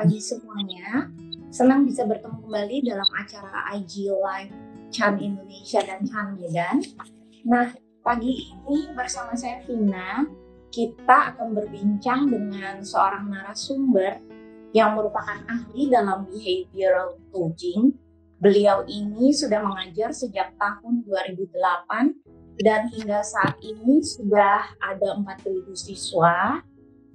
pagi semuanya. Senang bisa bertemu kembali dalam acara IG Live Chan Indonesia dan Chan Medan. Nah, pagi ini bersama saya Vina, kita akan berbincang dengan seorang narasumber yang merupakan ahli dalam behavioral coaching. Beliau ini sudah mengajar sejak tahun 2008 dan hingga saat ini sudah ada 4.000 siswa.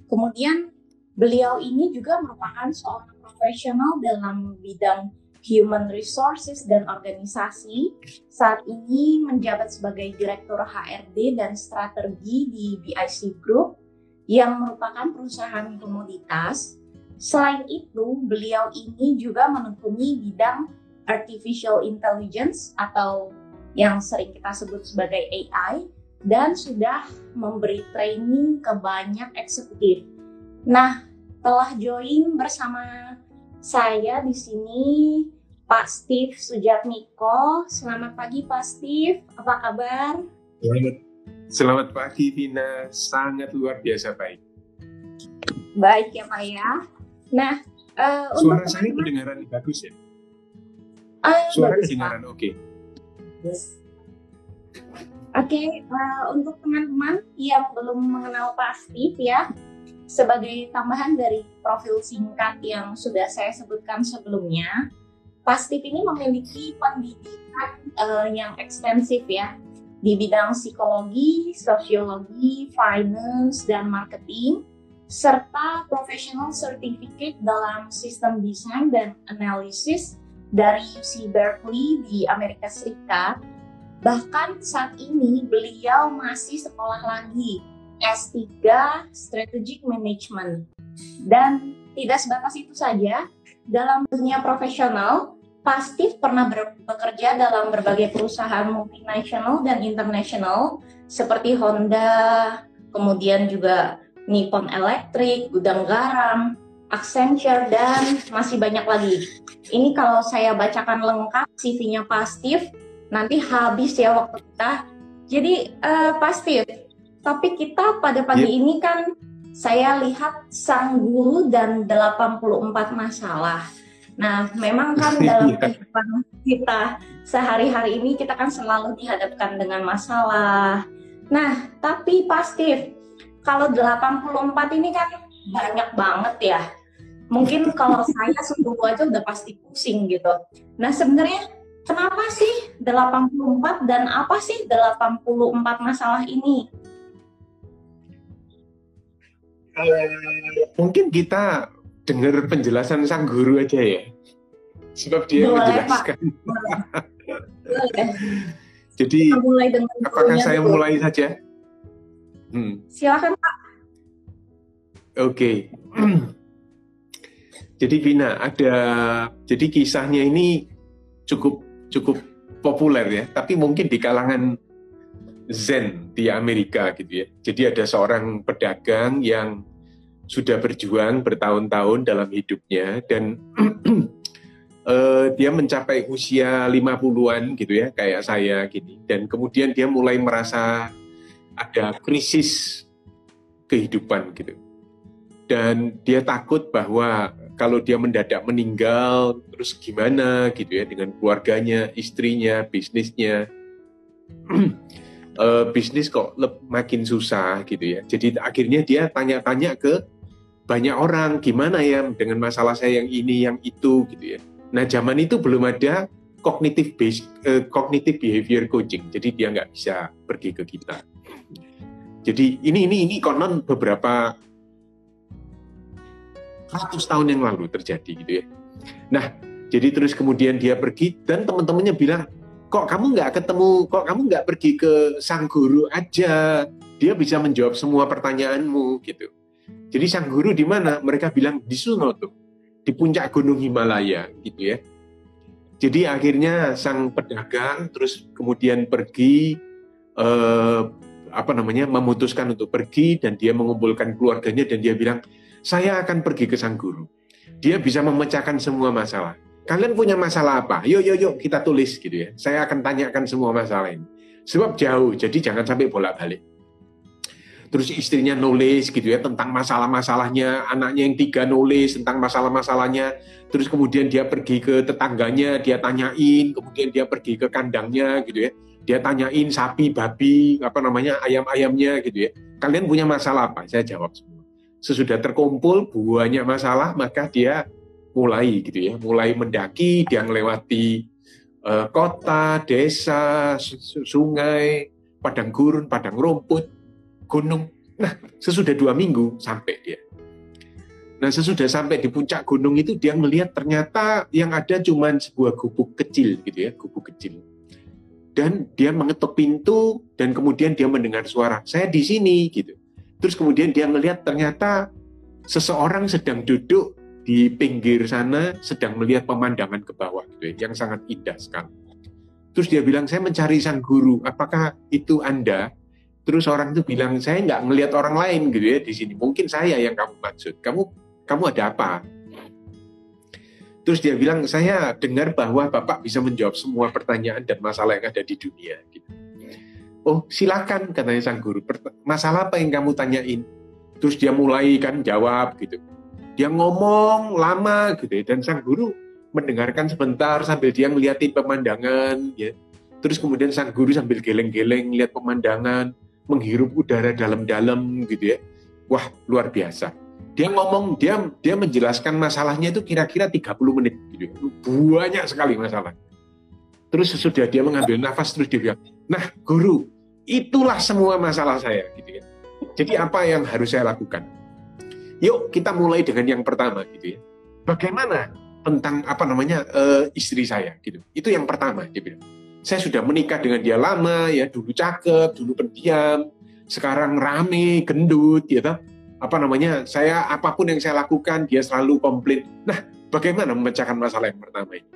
Kemudian Beliau ini juga merupakan seorang profesional dalam bidang human resources dan organisasi. Saat ini menjabat sebagai Direktur HRD dan Strategi di BIC Group yang merupakan perusahaan komoditas. Selain itu, beliau ini juga menekuni bidang artificial intelligence atau yang sering kita sebut sebagai AI dan sudah memberi training ke banyak eksekutif Nah, telah join bersama saya di sini Pak Steve Sujatmiko. Selamat pagi Pak Steve, apa kabar? Selamat, selamat pagi Vina, sangat luar biasa baik. Baik ya Pak ya. Nah, uh, suara saya kedengaran bagus ya? Uh, suara bagus, kedengaran oke. Okay. Yes. Oke, okay, uh, eh, untuk teman-teman yang belum mengenal Pak Steve ya, sebagai tambahan dari profil singkat yang sudah saya sebutkan sebelumnya, Pastip ini memiliki pendidikan uh, yang ekstensif ya di bidang psikologi, sosiologi, finance, dan marketing, serta professional certificate dalam sistem desain dan analisis dari UC Berkeley di Amerika Serikat. Bahkan saat ini beliau masih sekolah lagi S3 Strategic Management. Dan tidak sebatas itu saja, dalam dunia profesional, pasti pernah bekerja dalam berbagai perusahaan multinasional dan internasional seperti Honda, kemudian juga Nippon Electric, Gudang Garam, Accenture, dan masih banyak lagi. Ini kalau saya bacakan lengkap CV-nya Pastif, nanti habis ya waktu kita. Jadi uh, Pastif, tapi kita pada pagi yeah. ini kan saya lihat sang guru dan 84 masalah. Nah, memang kan dalam iya. kehidupan kita sehari-hari ini kita kan selalu dihadapkan dengan masalah. Nah, tapi pasti kalau 84 ini kan banyak banget ya. Mungkin kalau saya sembuh aja udah pasti pusing gitu. Nah, sebenarnya kenapa sih 84 dan apa sih 84 masalah ini? Mungkin kita dengar penjelasan sang guru aja ya. Sebab dia Boleh, menjelaskan. Jadi, mulai apakah saya dulu. mulai saja? Hmm. Silakan Pak. Oke. Okay. jadi Vina, ada jadi kisahnya ini cukup cukup populer ya, tapi mungkin di kalangan Zen di Amerika gitu ya. Jadi ada seorang pedagang yang sudah berjuang bertahun-tahun dalam hidupnya dan uh, dia mencapai usia 50-an gitu ya kayak saya gini dan kemudian dia mulai merasa ada krisis kehidupan gitu. Dan dia takut bahwa kalau dia mendadak meninggal terus gimana gitu ya dengan keluarganya, istrinya, bisnisnya. uh, bisnis kok makin susah gitu ya. Jadi akhirnya dia tanya-tanya ke banyak orang gimana ya dengan masalah saya yang ini yang itu gitu ya. Nah zaman itu belum ada cognitive based uh, cognitive behavior coaching. Jadi dia nggak bisa pergi ke kita. Jadi ini ini ini konon beberapa ratus tahun yang lalu terjadi gitu ya. Nah, jadi terus kemudian dia pergi dan teman-temannya bilang, kok kamu nggak ketemu, kok kamu nggak pergi ke sang guru aja, dia bisa menjawab semua pertanyaanmu gitu. Jadi sang guru di mana? Mereka bilang di Suno tuh, di puncak gunung Himalaya gitu ya. Jadi akhirnya sang pedagang terus kemudian pergi eh, apa namanya memutuskan untuk pergi dan dia mengumpulkan keluarganya dan dia bilang saya akan pergi ke sang guru. Dia bisa memecahkan semua masalah kalian punya masalah apa? Yuk, yuk, yuk kita tulis gitu ya. Saya akan tanyakan semua masalah ini. Sebab jauh, jadi jangan sampai bolak-balik. terus istrinya nulis gitu ya tentang masalah-masalahnya, anaknya yang tiga nulis tentang masalah-masalahnya, terus kemudian dia pergi ke tetangganya, dia tanyain, kemudian dia pergi ke kandangnya gitu ya, dia tanyain sapi, babi, apa namanya ayam-ayamnya gitu ya. Kalian punya masalah apa? Saya jawab semua. Sesudah terkumpul banyak masalah, maka dia mulai gitu ya, mulai mendaki, dia melewati uh, kota, desa, sungai, padang gurun, padang rumput, gunung. Nah, sesudah dua minggu sampai dia. Nah, sesudah sampai di puncak gunung itu dia melihat ternyata yang ada cuma sebuah gubuk kecil gitu ya, gubuk kecil. Dan dia mengetuk pintu dan kemudian dia mendengar suara, "Saya di sini." gitu. Terus kemudian dia melihat ternyata seseorang sedang duduk di pinggir sana sedang melihat pemandangan ke bawah gitu ya, yang sangat indah sekali. Terus dia bilang, "Saya mencari sang guru. Apakah itu Anda?" Terus orang itu bilang, saya nggak ngelihat orang lain gitu ya di sini. Mungkin saya yang kamu maksud. Kamu kamu ada apa? Terus dia bilang, saya dengar bahwa Bapak bisa menjawab semua pertanyaan dan masalah yang ada di dunia. Gitu. Oh silakan katanya sang guru. Masalah apa yang kamu tanyain? Terus dia mulai kan jawab gitu. Dia ngomong lama gitu ya. Dan sang guru mendengarkan sebentar sambil dia ngeliatin pemandangan ya. Terus kemudian sang guru sambil geleng-geleng lihat pemandangan menghirup udara dalam-dalam gitu ya. Wah, luar biasa. Dia ngomong, dia dia menjelaskan masalahnya itu kira-kira 30 menit gitu ya. Banyak sekali masalah. Terus sesudah dia mengambil nafas terus dia bilang, "Nah, guru, itulah semua masalah saya." gitu ya. Jadi apa yang harus saya lakukan? Yuk kita mulai dengan yang pertama gitu ya. Bagaimana tentang apa namanya uh, istri saya gitu. Itu yang pertama dia bilang. Saya sudah menikah dengan dia lama ya dulu cakep dulu pendiam sekarang rame gendut toh. Apa namanya saya apa pun yang saya lakukan dia selalu komplain. Nah bagaimana memecahkan masalah yang pertama ini?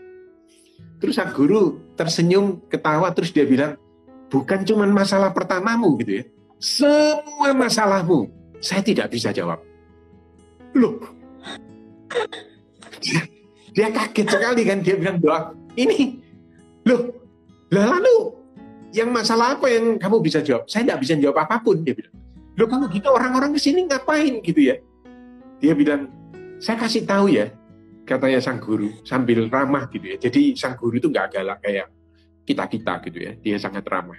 Terus sang guru tersenyum ketawa terus dia bilang bukan cuma masalah pertamamu gitu ya. Semua masalahmu. Saya tidak bisa jawab loh dia, kaget sekali kan dia bilang doa ini loh lalu yang masalah apa yang kamu bisa jawab? Saya tidak bisa jawab apa pun dia bilang. Loh kalau gitu orang-orang ke sini ngapain gitu ya? Dia bilang, saya kasih tahu ya, katanya sang guru sambil ramah gitu ya. Jadi sang guru itu nggak galak kayak kita kita gitu ya. Dia sangat ramah.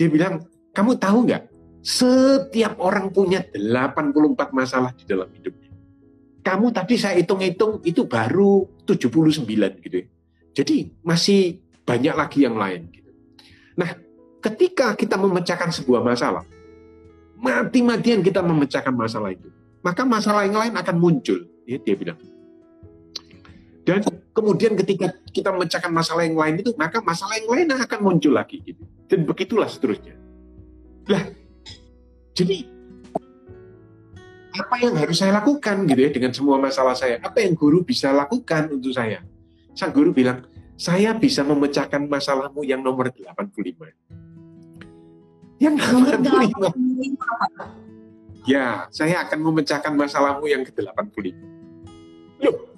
Dia bilang, kamu tahu nggak? Setiap orang punya 84 masalah di dalam hidupnya. Kamu tadi saya hitung-hitung itu baru 79 gitu ya. Jadi masih banyak lagi yang lain. Gitu. Nah, ketika kita memecahkan sebuah masalah, mati-matian kita memecahkan masalah itu, maka masalah yang lain akan muncul. Ya, dia bilang. Dan kemudian ketika kita memecahkan masalah yang lain itu, maka masalah yang lain akan muncul lagi. Gitu. Dan begitulah seterusnya. Lah, jadi apa yang harus saya lakukan gitu ya dengan semua masalah saya? Apa yang guru bisa lakukan untuk saya? Sang guru bilang, saya bisa memecahkan masalahmu yang nomor 85. Yang nomor 85. Ya, saya akan memecahkan masalahmu yang ke-85. Loh,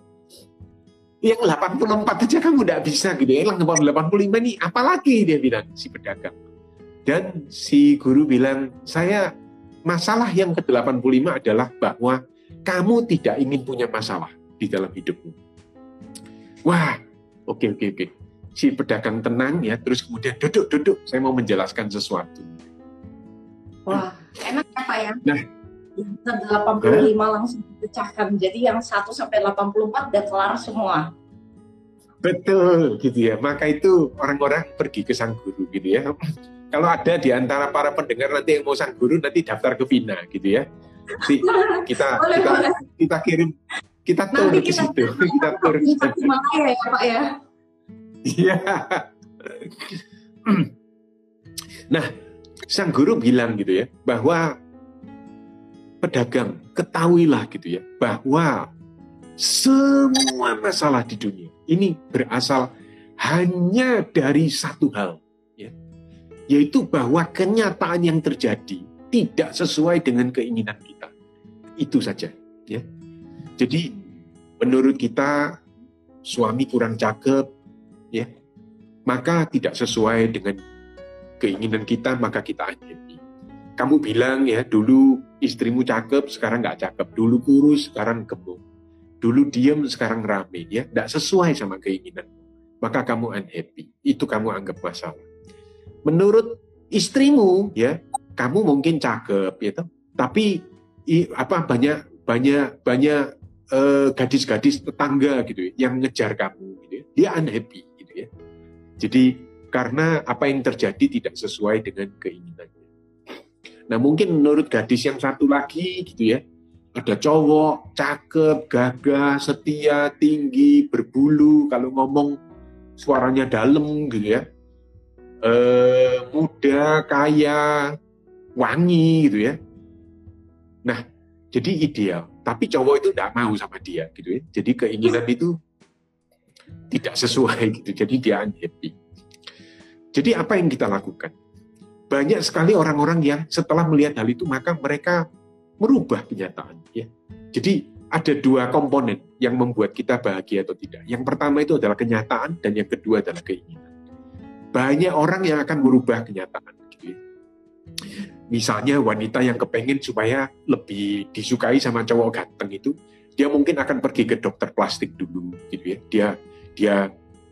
yang 84 aja kamu tidak bisa gitu ya. Yang 85 ini apalagi dia bilang, si pedagang. Dan si guru bilang, saya masalah yang ke-85 adalah bahwa kamu tidak ingin punya masalah di dalam hidupmu. Wah, Oke, oke, oke. Si pedagang tenang ya, terus kemudian duduk, duduk. Saya mau menjelaskan sesuatu. Wah, enak ya Pak ya? Nah, 85 huh? langsung dipecahkan. Jadi yang 1 sampai 84 udah kelar semua. Betul, gitu ya. Maka itu orang-orang pergi ke sang guru gitu ya. Kalau ada di antara para pendengar nanti yang mau sang guru nanti daftar ke Vina gitu ya. Nanti kita boleh, kita, boleh. kita kirim kita tur ke situ. Kita tur ke situ. ya Pak ya. Iya. Nah, sang guru bilang gitu ya, bahwa pedagang ketahuilah gitu ya, bahwa semua masalah di dunia ini berasal hanya dari satu hal, yaitu bahwa kenyataan yang terjadi tidak sesuai dengan keinginan kita. Itu saja, ya. Jadi menurut kita suami kurang cakep, ya, maka tidak sesuai dengan keinginan kita, maka kita akhiri. kamu bilang ya dulu istrimu cakep, sekarang nggak cakep. Dulu kurus, sekarang gemuk. Dulu diem, sekarang rame. Ya, nggak sesuai sama keinginan. Maka kamu unhappy. Itu kamu anggap masalah. Menurut istrimu, ya, kamu mungkin cakep, ya, tapi i, apa banyak banyak banyak eh, gadis-gadis tetangga gitu ya, yang ngejar kamu, gitu ya. dia unhappy, gitu ya. Jadi karena apa yang terjadi tidak sesuai dengan keinginannya. Nah mungkin menurut gadis yang satu lagi gitu ya, ada cowok cakep, gagah, setia, tinggi, berbulu, kalau ngomong suaranya dalam gitu ya, e, muda, kaya, wangi gitu ya. Nah jadi ideal, tapi cowok itu tidak mau sama dia gitu ya. Jadi keinginan itu tidak sesuai gitu, jadi dia unhappy. Jadi apa yang kita lakukan? Banyak sekali orang-orang yang setelah melihat hal itu maka mereka merubah kenyataan. Ya. Jadi ada dua komponen yang membuat kita bahagia atau tidak. Yang pertama itu adalah kenyataan dan yang kedua adalah keinginan. Banyak orang yang akan merubah kenyataan. Gitu ya. Misalnya wanita yang kepengen supaya lebih disukai sama cowok ganteng itu, dia mungkin akan pergi ke dokter plastik dulu, gitu ya. Dia dia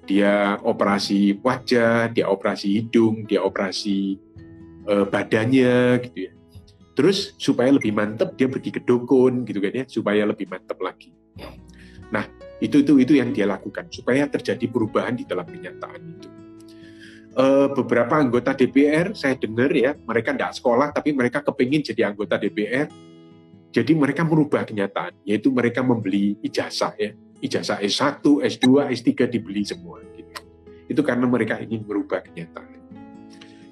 dia operasi wajah, dia operasi hidung, dia operasi uh, badannya gitu ya. Terus supaya lebih mantep dia pergi ke dukun gitu kan ya, supaya lebih mantep lagi. Nah, itu itu itu yang dia lakukan supaya terjadi perubahan di dalam kenyataan itu. Uh, beberapa anggota DPR saya dengar ya, mereka tidak sekolah tapi mereka kepingin jadi anggota DPR. Jadi mereka merubah kenyataan, yaitu mereka membeli ijazah ya, ijazah S1, S2, S3 dibeli semua. Gitu. Itu karena mereka ingin merubah kenyataan.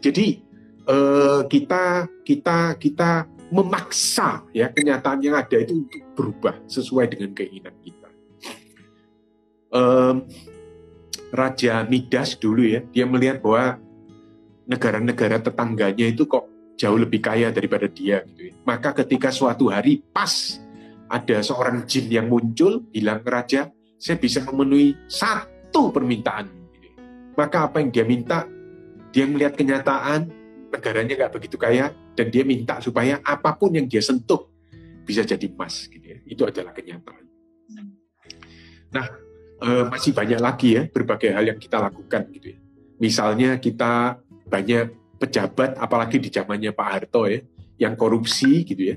Jadi eh, kita kita kita memaksa ya kenyataan yang ada itu untuk berubah sesuai dengan keinginan kita. Eh, Raja Midas dulu ya, dia melihat bahwa negara-negara tetangganya itu kok jauh lebih kaya daripada dia gitu ya. Maka ketika suatu hari pas ada seorang jin yang muncul bilang raja saya bisa memenuhi satu permintaan maka apa yang dia minta dia melihat kenyataan negaranya nggak begitu kaya dan dia minta supaya apa pun yang dia sentuh bisa jadi emas gitu ya. itu adalah kenyataan nah eh, masih banyak lagi ya berbagai hal yang kita lakukan gitu ya misalnya kita banyak pejabat apalagi di zamannya Pak Harto ya yang korupsi gitu ya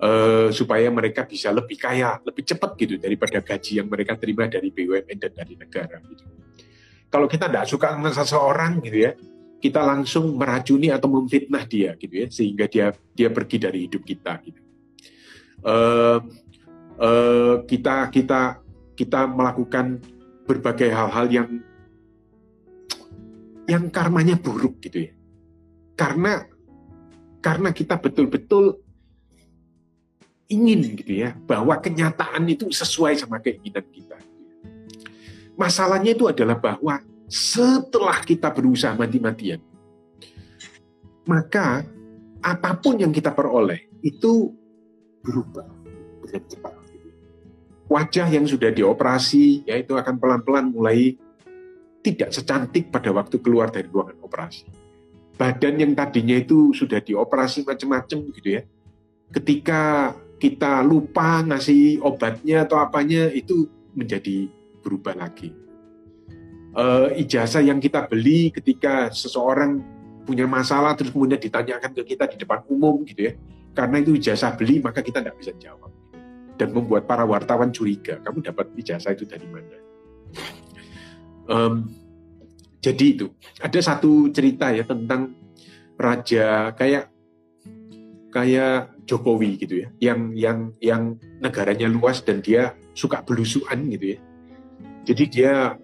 uh, supaya mereka bisa lebih kaya, lebih cepat gitu daripada gaji yang mereka terima dari BUMN dan dari negara. Gitu. Kalau kita tidak suka sama seseorang gitu ya, kita langsung meracuni atau memfitnah dia gitu ya, sehingga dia dia pergi dari hidup kita gitu. Uh, uh, kita kita kita melakukan berbagai hal-hal yang yang karmanya buruk gitu ya. Karena karena kita betul-betul ingin gitu ya bahwa kenyataan itu sesuai sama keinginan kita. Masalahnya itu adalah bahwa setelah kita berusaha mati-matian, maka apa pun yang kita peroleh itu berubah dengan cepat. Wajah yang sudah dioperasi, yaitu akan pelan-pelan mulai tidak secantik pada waktu keluar dari ruangan operasi. Badan yang tadinya itu sudah dioperasi macam-macam gitu ya, ketika kita lupa ngasih obatnya atau apanya itu menjadi berubah lagi. Uh, ijazah yang kita beli ketika seseorang punya masalah terus kemudian ditanyakan ke kita di depan umum gitu ya. Karena itu ijazah beli maka kita tidak bisa jawab. Dan membuat para wartawan curiga, kamu dapat ijazah itu dari mana? Um, jadi itu ada satu cerita ya tentang raja kayak kayak Jokowi gitu ya, yang yang yang negaranya luas dan dia suka belusuan gitu ya. Jadi dia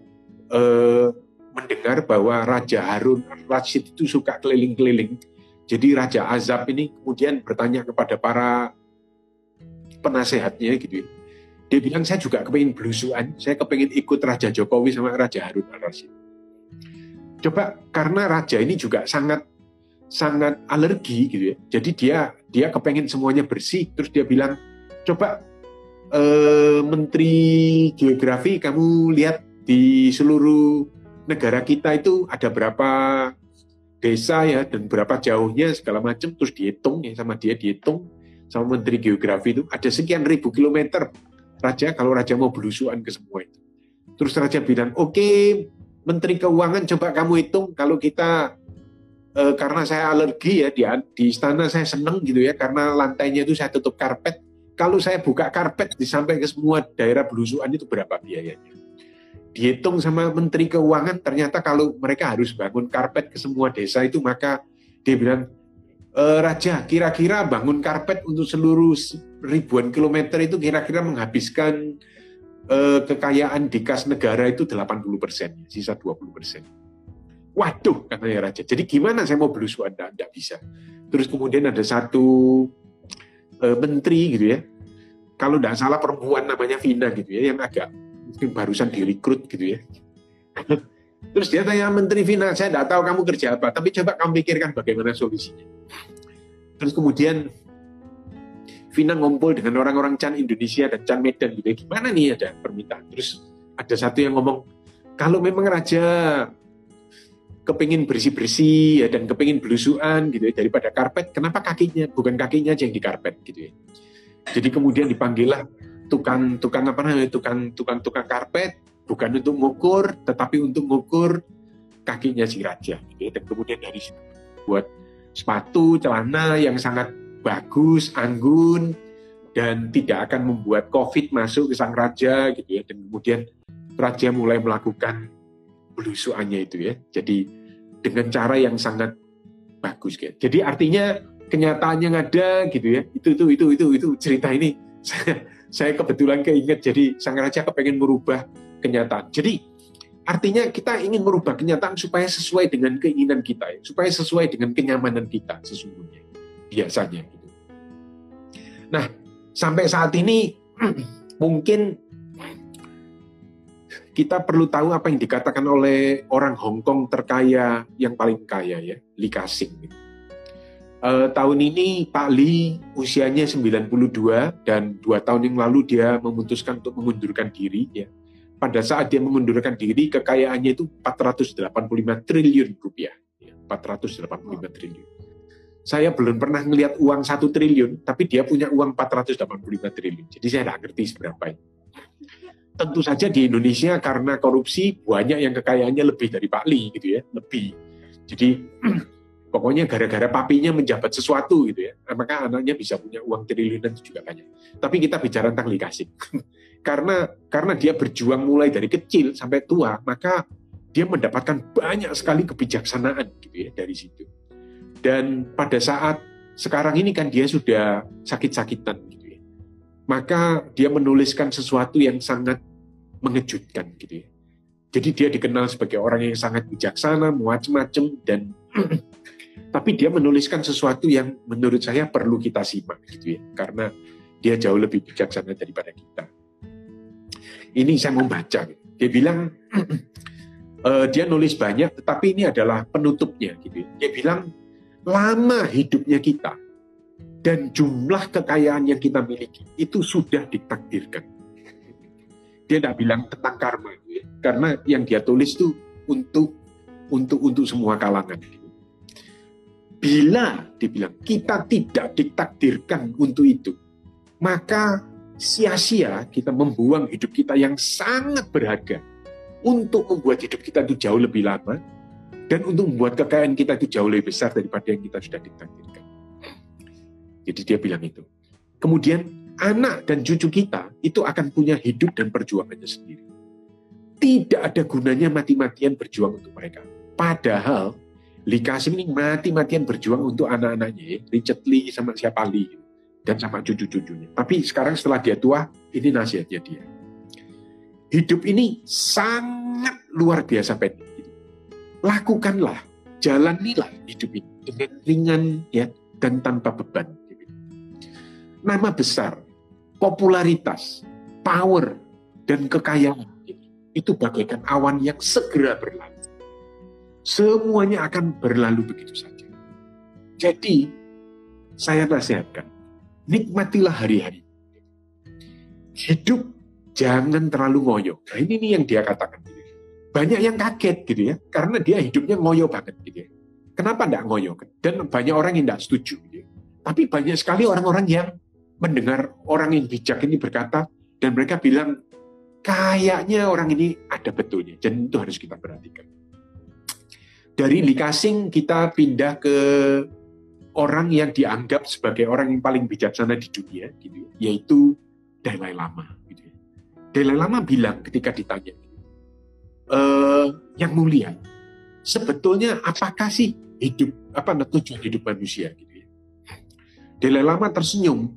eh, mendengar bahwa Raja Harun Rashid itu suka keliling-keliling. Jadi Raja Azab ini kemudian bertanya kepada para penasehatnya gitu ya. Dia bilang saya juga kepengen belusuan, saya kepengen ikut Raja Jokowi sama Raja Harun Rashid. Coba karena raja ini juga sangat sangat alergi gitu ya. Jadi dia dia kepengen semuanya bersih, terus dia bilang coba eh, Menteri Geografi kamu lihat di seluruh negara kita itu ada berapa desa ya dan berapa jauhnya segala macam terus dihitung ya sama dia dihitung sama menteri geografi itu ada sekian ribu kilometer. Raja kalau raja mau belusuan ke semua itu. Terus raja bilang oke okay, menteri keuangan coba kamu hitung kalau kita eh, karena saya alergi ya di, di istana saya seneng gitu ya karena lantainya itu saya tutup karpet. Kalau saya buka karpet sampai ke semua daerah belusuan itu berapa biayanya? Dihitung sama Menteri Keuangan ternyata kalau mereka harus bangun karpet ke semua desa itu maka dia bilang e, Raja kira-kira bangun karpet untuk seluruh ribuan kilometer itu kira-kira menghabiskan e, kekayaan di kas negara itu 80 persen, sisa 20 persen. Waduh, katanya Raja. Jadi gimana saya mau belusuan? Tidak, tidak bisa. Terus kemudian ada satu e, menteri gitu ya. Kalau tidak salah perempuan namanya Vina gitu ya, yang agak mungkin barusan direkrut gitu ya. Terus dia tanya Menteri Finance, saya tidak tahu kamu kerja apa, tapi coba kamu pikirkan bagaimana solusinya. Terus kemudian Vina ngumpul dengan orang-orang Chan Indonesia dan Chan Medan gitu. Gimana nih ada permintaan? Terus ada satu yang ngomong, kalau memang raja kepingin bersih-bersih ya, dan kepingin belusuan gitu ya, daripada karpet, kenapa kakinya bukan kakinya aja yang di karpet gitu ya? Jadi kemudian dipanggillah tukang tukang apa namanya tukang tukang tukang karpet bukan untuk mengukur tetapi untuk mengukur kakinya si raja. Gitu. dan kemudian dari situ buat sepatu celana yang sangat bagus anggun dan tidak akan membuat covid masuk ke sang raja gitu ya. Dan kemudian raja mulai melakukan belusuannya itu ya. Jadi dengan cara yang sangat bagus gitu. jadi artinya kenyataannya ada gitu ya. Itu itu itu itu itu cerita ini. Saya saya kebetulan keinget jadi sang raja kepengen merubah kenyataan. Jadi artinya kita ingin merubah kenyataan supaya sesuai dengan keinginan kita, ya, supaya sesuai dengan kenyamanan kita sesungguhnya biasanya. Gitu. Nah sampai saat ini mungkin kita perlu tahu apa yang dikatakan oleh orang Hong Kong terkaya yang paling kaya ya, Li Ka-shing. Gitu uh, tahun ini Pak Li usianya 92 dan dua tahun yang lalu dia memutuskan untuk mengundurkan diri ya. Pada saat dia mengundurkan diri kekayaannya itu 485 triliun rupiah. Ya, 485 triliun. Saya belum pernah melihat uang satu triliun, tapi dia punya uang 485 triliun. Jadi saya tidak ngerti seberapa itu. Tentu saja di Indonesia karena korupsi banyak yang kekayaannya lebih dari Pak Li gitu ya, lebih. Jadi Pokoknya gara-gara papinya menjabat sesuatu gitu ya, maka anaknya bisa punya uang triliunan itu juga banyak. Tapi kita bicara tentang likasik. karena karena dia berjuang mulai dari kecil sampai tua, maka dia mendapatkan banyak sekali kebijaksanaan gitu ya dari situ. Dan pada saat sekarang ini kan dia sudah sakit-sakitan gitu ya. Maka dia menuliskan sesuatu yang sangat mengejutkan gitu ya. Jadi dia dikenal sebagai orang yang sangat bijaksana, macam-macam dan tapi dia menuliskan sesuatu yang menurut saya perlu kita simak gitu ya karena dia jauh lebih bijaksana daripada kita ini saya membaca gitu. dia bilang uh, dia nulis banyak tetapi ini adalah penutupnya gitu dia bilang lama hidupnya kita dan jumlah kekayaan yang kita miliki itu sudah ditakdirkan dia tidak bilang tentang karma gitu karena yang dia tulis itu untuk untuk untuk semua kalangan gitu. Bila dibilang kita tidak ditakdirkan untuk itu, maka sia-sia kita membuang hidup kita yang sangat berharga untuk membuat hidup kita itu jauh lebih lama dan untuk membuat kekayaan kita itu jauh lebih besar daripada yang kita sudah ditakdirkan. Jadi dia bilang itu. Kemudian anak dan cucu kita itu akan punya hidup dan perjuangannya sendiri. Tidak ada gunanya mati-matian berjuang untuk mereka. Padahal Lee Kasim ini mati-matian berjuang untuk anak-anaknya, ya. Richard Lee sama siapa Lee, dan sama cucu-cucunya. Tapi sekarang setelah dia tua, ini nasihatnya dia. Hidup ini sangat luar biasa penting. Lakukanlah, jalanilah hidup ini dengan ringan ya dan tanpa beban. Nama besar, popularitas, power, dan kekayaan itu bagaikan awan yang segera berlalu semuanya akan berlalu begitu saja. Jadi, saya nasihatkan, nikmatilah hari-hari. Hidup jangan terlalu ngoyo. Nah ini nih yang dia katakan. Banyak yang kaget gitu ya, karena dia hidupnya ngoyo banget gitu ya. Kenapa tidak ngoyo? Dan banyak orang yang tidak setuju. Gitu. Tapi banyak sekali orang-orang yang mendengar orang yang bijak ini berkata, dan mereka bilang, kayaknya orang ini ada betulnya. Dan itu harus kita perhatikan. Dari Likasing kita pindah ke orang yang dianggap sebagai orang yang paling bijaksana di dunia, gitu, ya, yaitu Dalai Lama. Gitu. Ya. Dalai Lama bilang ketika ditanya, e, yang mulia, sebetulnya apakah sih hidup apa tujuan hidup manusia? Gitu ya. Dalai Lama tersenyum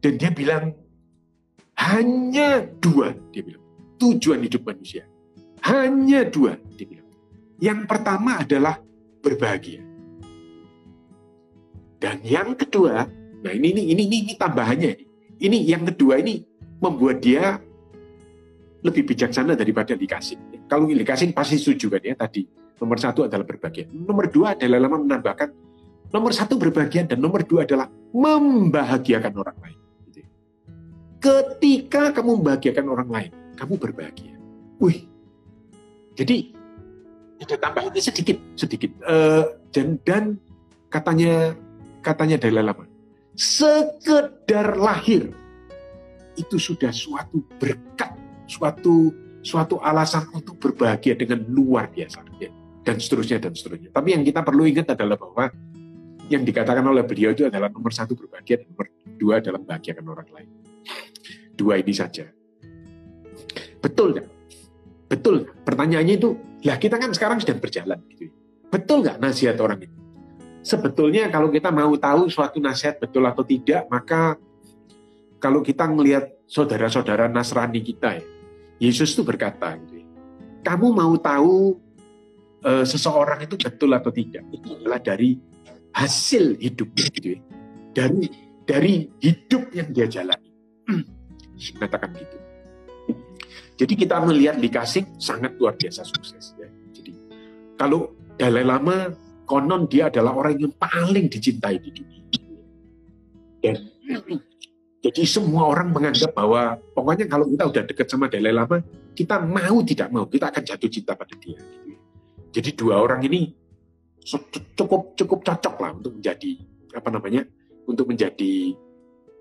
dan dia bilang hanya dua, dia bilang tujuan hidup manusia, hanya dua, dia bilang. Yang pertama adalah berbahagia dan yang kedua, nah ini ini ini ini, ini tambahannya ini. Yang kedua ini membuat dia lebih bijaksana daripada dikasih. Kalau dikasih pasti setuju kan ya tadi. Nomor satu adalah berbahagia. Nomor dua adalah lama menambahkan nomor satu berbahagia dan nomor dua adalah membahagiakan orang lain. Gitu ya. Ketika kamu membahagiakan orang lain, kamu berbahagia. Wih, jadi ada tambahannya sedikit, sedikit. Uh, dan, dan katanya katanya Dalai Lama, sekedar lahir itu sudah suatu berkat, suatu suatu alasan untuk berbahagia dengan luar biasa, ya. dan seterusnya dan seterusnya. Tapi yang kita perlu ingat adalah bahwa yang dikatakan oleh beliau itu adalah nomor satu berbahagia dan nomor dua adalah membahagiakan orang lain. Dua ini saja. Betul nggak? Betul. Pertanyaannya itu, lah kita kan sekarang sedang berjalan. Gitu. Betul nggak nasihat orang itu? Sebetulnya kalau kita mau tahu suatu nasihat betul atau tidak, maka kalau kita melihat saudara-saudara Nasrani kita ya, Yesus itu berkata, gitu ya, kamu mau tahu e, seseorang itu betul atau tidak, itu adalah dari hasil hidup, gitu ya. dari dari hidup yang dia jalani. Mengatakan gitu. Jadi kita melihat di Kasih sangat luar biasa sukses. Ya. Jadi kalau Dalai Lama konon dia adalah orang yang paling dicintai di dunia. Dan jadi semua orang menganggap bahwa pokoknya kalau kita udah dekat sama Dalai Lama, kita mau tidak mau kita akan jatuh cinta pada dia. Jadi dua orang ini cukup cukup cocok lah untuk menjadi apa namanya untuk menjadi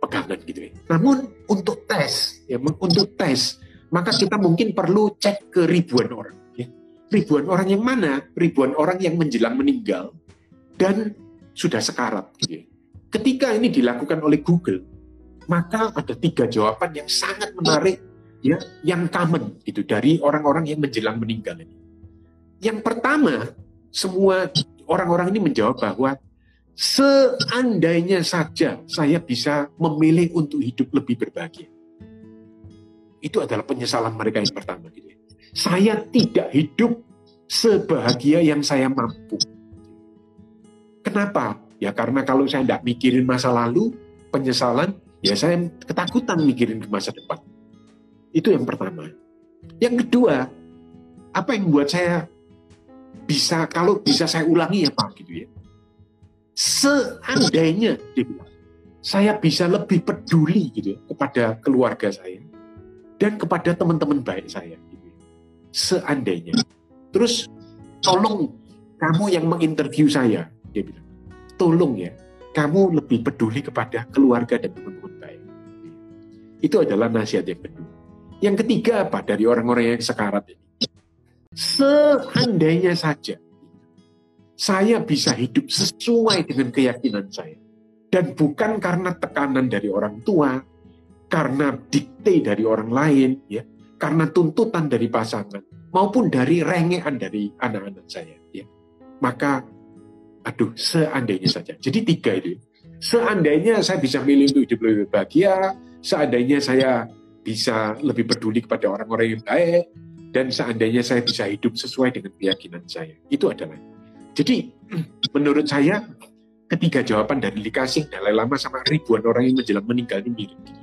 pegangan gitu ya. Namun untuk tes ya untuk tes maka kita mungkin perlu cek ke ribuan orang ribuan orang yang mana? Ribuan orang yang menjelang meninggal dan sudah sekarat. Gitu ya. Ketika ini dilakukan oleh Google, maka ada tiga jawaban yang sangat menarik ya, yang common itu dari orang-orang yang menjelang meninggal ini. Yang pertama, semua orang-orang ini menjawab bahwa seandainya saja saya bisa memilih untuk hidup lebih berbahagia. Itu adalah penyesalan mereka yang pertama. Gitu saya tidak hidup sebahagia yang saya mampu. Kenapa? Ya karena kalau saya tidak mikirin masa lalu, penyesalan, ya saya ketakutan mikirin ke masa depan. Itu yang pertama. Yang kedua, apa yang membuat saya bisa, kalau bisa saya ulangi ya Pak, gitu ya. Seandainya, dia bilang, saya bisa lebih peduli gitu ya, kepada keluarga saya dan kepada teman-teman baik saya seandainya. Terus tolong kamu yang menginterview saya, dia bilang, tolong ya, kamu lebih peduli kepada keluarga dan teman-teman baik. Itu adalah nasihat yang kedua. Yang ketiga apa dari orang-orang yang sekarat ini? Seandainya saja saya bisa hidup sesuai dengan keyakinan saya. Dan bukan karena tekanan dari orang tua, karena dikte dari orang lain, ya, karena tuntutan dari pasangan maupun dari rengean dari anak-anak saya ya. Maka aduh seandainya saja. Jadi tiga itu. Seandainya saya bisa milih untuk hidup lebih bahagia seandainya saya bisa lebih peduli kepada orang-orang yang baik dan seandainya saya bisa hidup sesuai dengan keyakinan saya. Itu adalah. Jadi menurut saya ketiga jawaban dari dikasih Dalai Lama sama ribuan orang yang menjelang meninggal ini mirip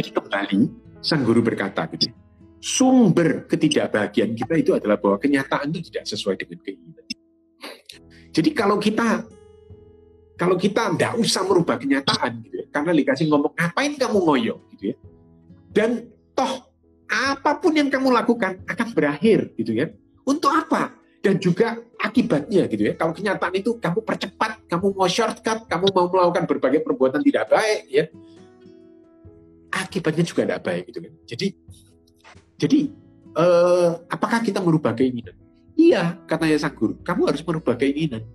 jadi kembali sang guru berkata gitu, sumber ketidakbahagiaan kita itu adalah bahwa kenyataan itu tidak sesuai dengan keinginan. Jadi kalau kita kalau kita tidak usah merubah kenyataan gitu ya, karena dikasih ngomong ngapain kamu ngoyo gitu ya. Dan toh apa pun yang kamu lakukan akan berakhir gitu ya. Untuk apa? dan juga akibatnya gitu ya. Kalau kenyataan itu kamu percepat, kamu mau shortcut, kamu mau melakukan berbagai perbuatan tidak baik ya. Akibatnya juga tidak baik gitu kan. Jadi jadi eh, apakah kita merubah keinginan? Iya, katanya sang guru, kamu harus merubah keinginan.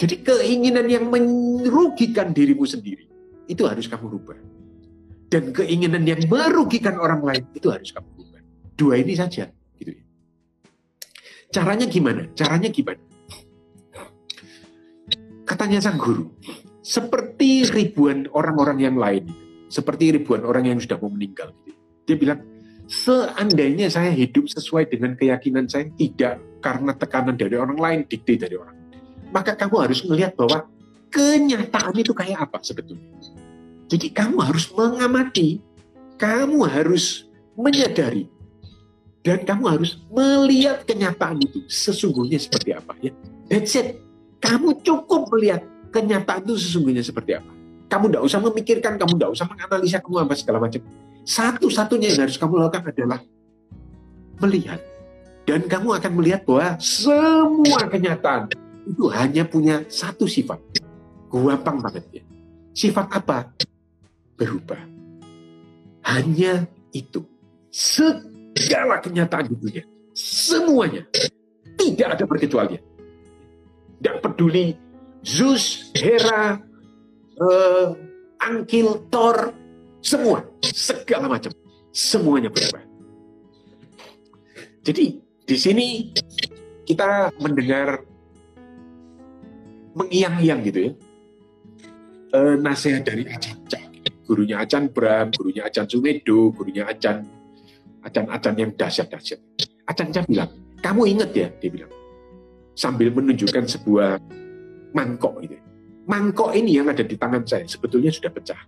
Jadi keinginan yang merugikan dirimu sendiri itu harus kamu rubah. Dan keinginan yang merugikan orang lain itu harus kamu rubah. Dua ini saja Caranya gimana? Caranya gimana? Katanya sang guru, seperti ribuan orang-orang yang lain, seperti ribuan orang yang sudah mau meninggal. Dia bilang, seandainya saya hidup sesuai dengan keyakinan saya, tidak karena tekanan dari orang lain, dikte dari orang maka kamu harus melihat bahwa kenyataan itu kayak apa sebetulnya. Jadi kamu harus mengamati, kamu harus menyadari dan kamu harus melihat kenyataan itu sesungguhnya seperti apa ya. That's it. Kamu cukup melihat kenyataan itu sesungguhnya seperti apa. Kamu tidak usah memikirkan, kamu tidak usah menganalisa, kamu apa segala macam. Satu-satunya yang harus kamu lakukan adalah melihat. Dan kamu akan melihat bahwa semua kenyataan itu hanya punya satu sifat. Gampang banget ya. Sifat apa? Berubah. Hanya itu. Segala kenyataan di dunia. Semuanya. Tidak ada perkecualian. Tidak peduli Zeus, Hera, uh, Angkil, Thor, semua. Segala macam. Semuanya berubah. Jadi di sini kita mendengar mengiang-iang gitu ya. Uh, nasihat dari Acan Gurunya Acan Bram, gurunya Acan Sumedo, gurunya Acan acan-acan yang dahsyat-dahsyat. Acan-acan bilang, kamu ingat ya, dia bilang, sambil menunjukkan sebuah mangkok itu. Mangkok ini yang ada di tangan saya sebetulnya sudah pecah.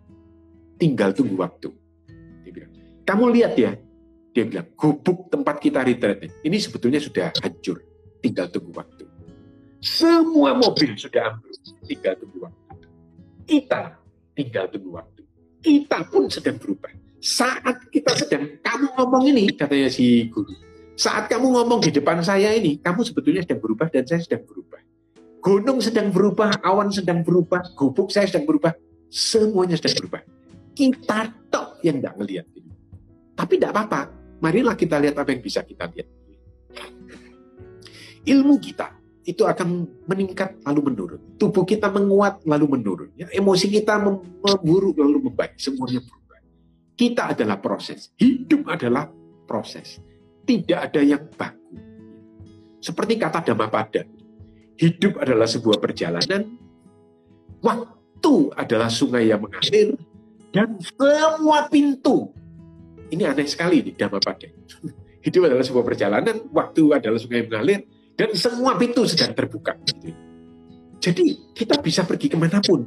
Tinggal tunggu waktu. Dia bilang, kamu lihat ya, dia bilang, gubuk tempat kita retreat ini sebetulnya sudah hancur. Tinggal tunggu waktu. Semua mobil sudah ambruk. Tinggal tunggu waktu. Kita tinggal tunggu waktu. Kita pun sedang berubah saat kita sedang kamu ngomong ini katanya si guru saat kamu ngomong di depan saya ini kamu sebetulnya sedang berubah dan saya sedang berubah gunung sedang berubah awan sedang berubah gubuk saya sedang berubah semuanya sedang berubah kita tok yang tidak melihat ini tapi tidak apa-apa marilah kita lihat apa yang bisa kita lihat ilmu kita itu akan meningkat lalu menurun. Tubuh kita menguat lalu menurun. Ya, emosi kita memburuk lalu membaik. Semuanya berubah. Kita adalah proses. Hidup adalah proses. Tidak ada yang baku. Seperti kata Dhammapada. Hidup adalah sebuah perjalanan. Waktu adalah sungai yang mengalir. Dan semua pintu. Ini aneh sekali di Dhammapada. Hidup adalah sebuah perjalanan. Waktu adalah sungai yang mengalir. Dan semua pintu sedang terbuka. Jadi kita bisa pergi ke mana pun.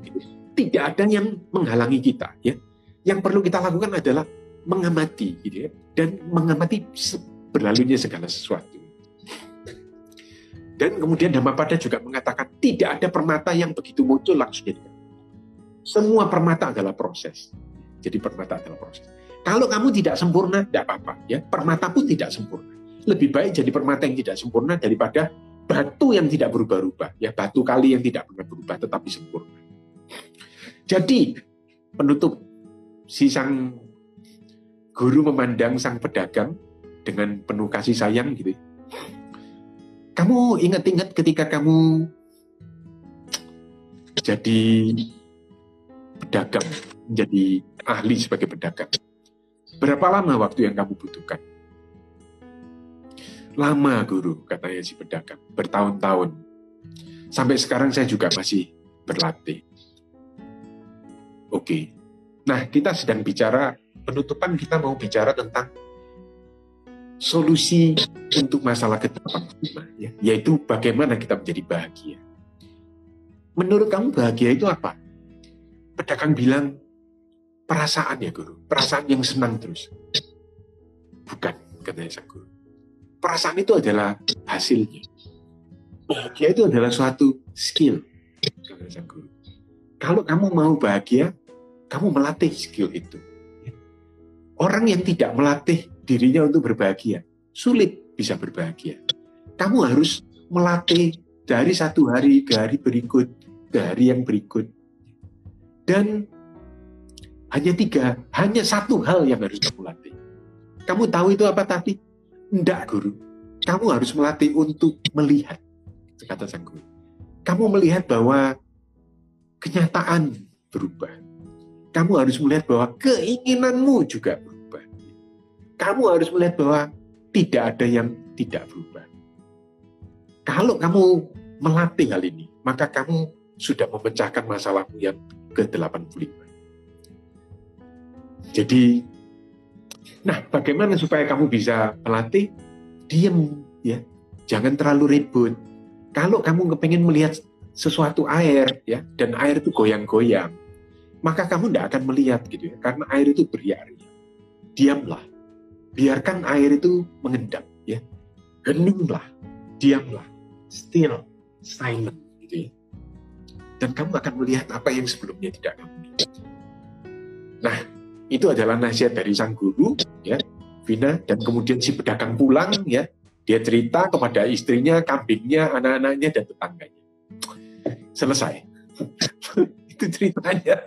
Tidak ada yang menghalangi kita. ya yang perlu kita lakukan adalah mengamati gitu ya dan mengamati berlalunya segala sesuatu dan kemudian Dhammapada juga mengatakan tidak ada permata yang begitu muncul langsung jadi semua permata adalah proses. Jadi permata adalah proses. Kalau kamu tidak sempurna tidak apa-apa ya. Permata pun tidak sempurna. Lebih baik jadi permata yang tidak sempurna daripada batu yang tidak berubah-ubah ya. Batu kali yang tidak pernah berubah tetapi sempurna jadi penutup si sang guru memandang sang pedagang dengan penuh kasih sayang gitu. Kamu ingat-ingat ketika kamu jadi pedagang, menjadi ahli sebagai pedagang. Berapa lama waktu yang kamu butuhkan? Lama guru, katanya si pedagang. Bertahun-tahun. Sampai sekarang saya juga masih berlatih. Oke, Nah, kita sedang bicara penutupan kita mau bicara tentang solusi untuk masalah ke ya, yaitu bagaimana kita menjadi bahagia. Menurut kamu bahagia itu apa? Pedagang bilang perasaan ya guru, perasaan yang senang terus. Bukan, katanya sang guru. Perasaan itu adalah hasilnya. Bahagia itu adalah suatu skill, kata sang guru. Kalau kamu mau bahagia, kamu melatih skill itu. Orang yang tidak melatih dirinya untuk berbahagia, sulit bisa berbahagia. Kamu harus melatih dari satu hari ke hari berikut, ke hari yang berikut. Dan hanya tiga, hanya satu hal yang harus kamu latih. Kamu tahu itu apa tadi? Tidak, guru. Kamu harus melatih untuk melihat, kata sang guru. Kamu melihat bahwa kenyataan berubah. Kamu harus melihat bahwa keinginanmu juga berubah. Kamu harus melihat bahwa tidak ada yang tidak berubah. Kalau kamu melatih hal ini, maka kamu sudah memecahkan masalahmu yang ke-85. Jadi, nah bagaimana supaya kamu bisa melatih? Diam, ya. Jangan terlalu ribut. Kalau kamu kepengen melihat sesuatu air, ya, dan air itu goyang-goyang, maka kamu tidak akan melihat gitu ya, karena air itu beriari. Diamlah, biarkan air itu mengendap, ya. Heninglah, diamlah, still, silent gitu ya. Dan kamu akan melihat apa yang sebelumnya tidak kamu lihat. Nah, itu adalah nasihat dari sang guru, ya, Vina, dan kemudian si pedagang pulang, ya, dia cerita kepada istrinya, kambingnya, anak-anaknya, dan tetangganya. Selesai. itu ceritanya.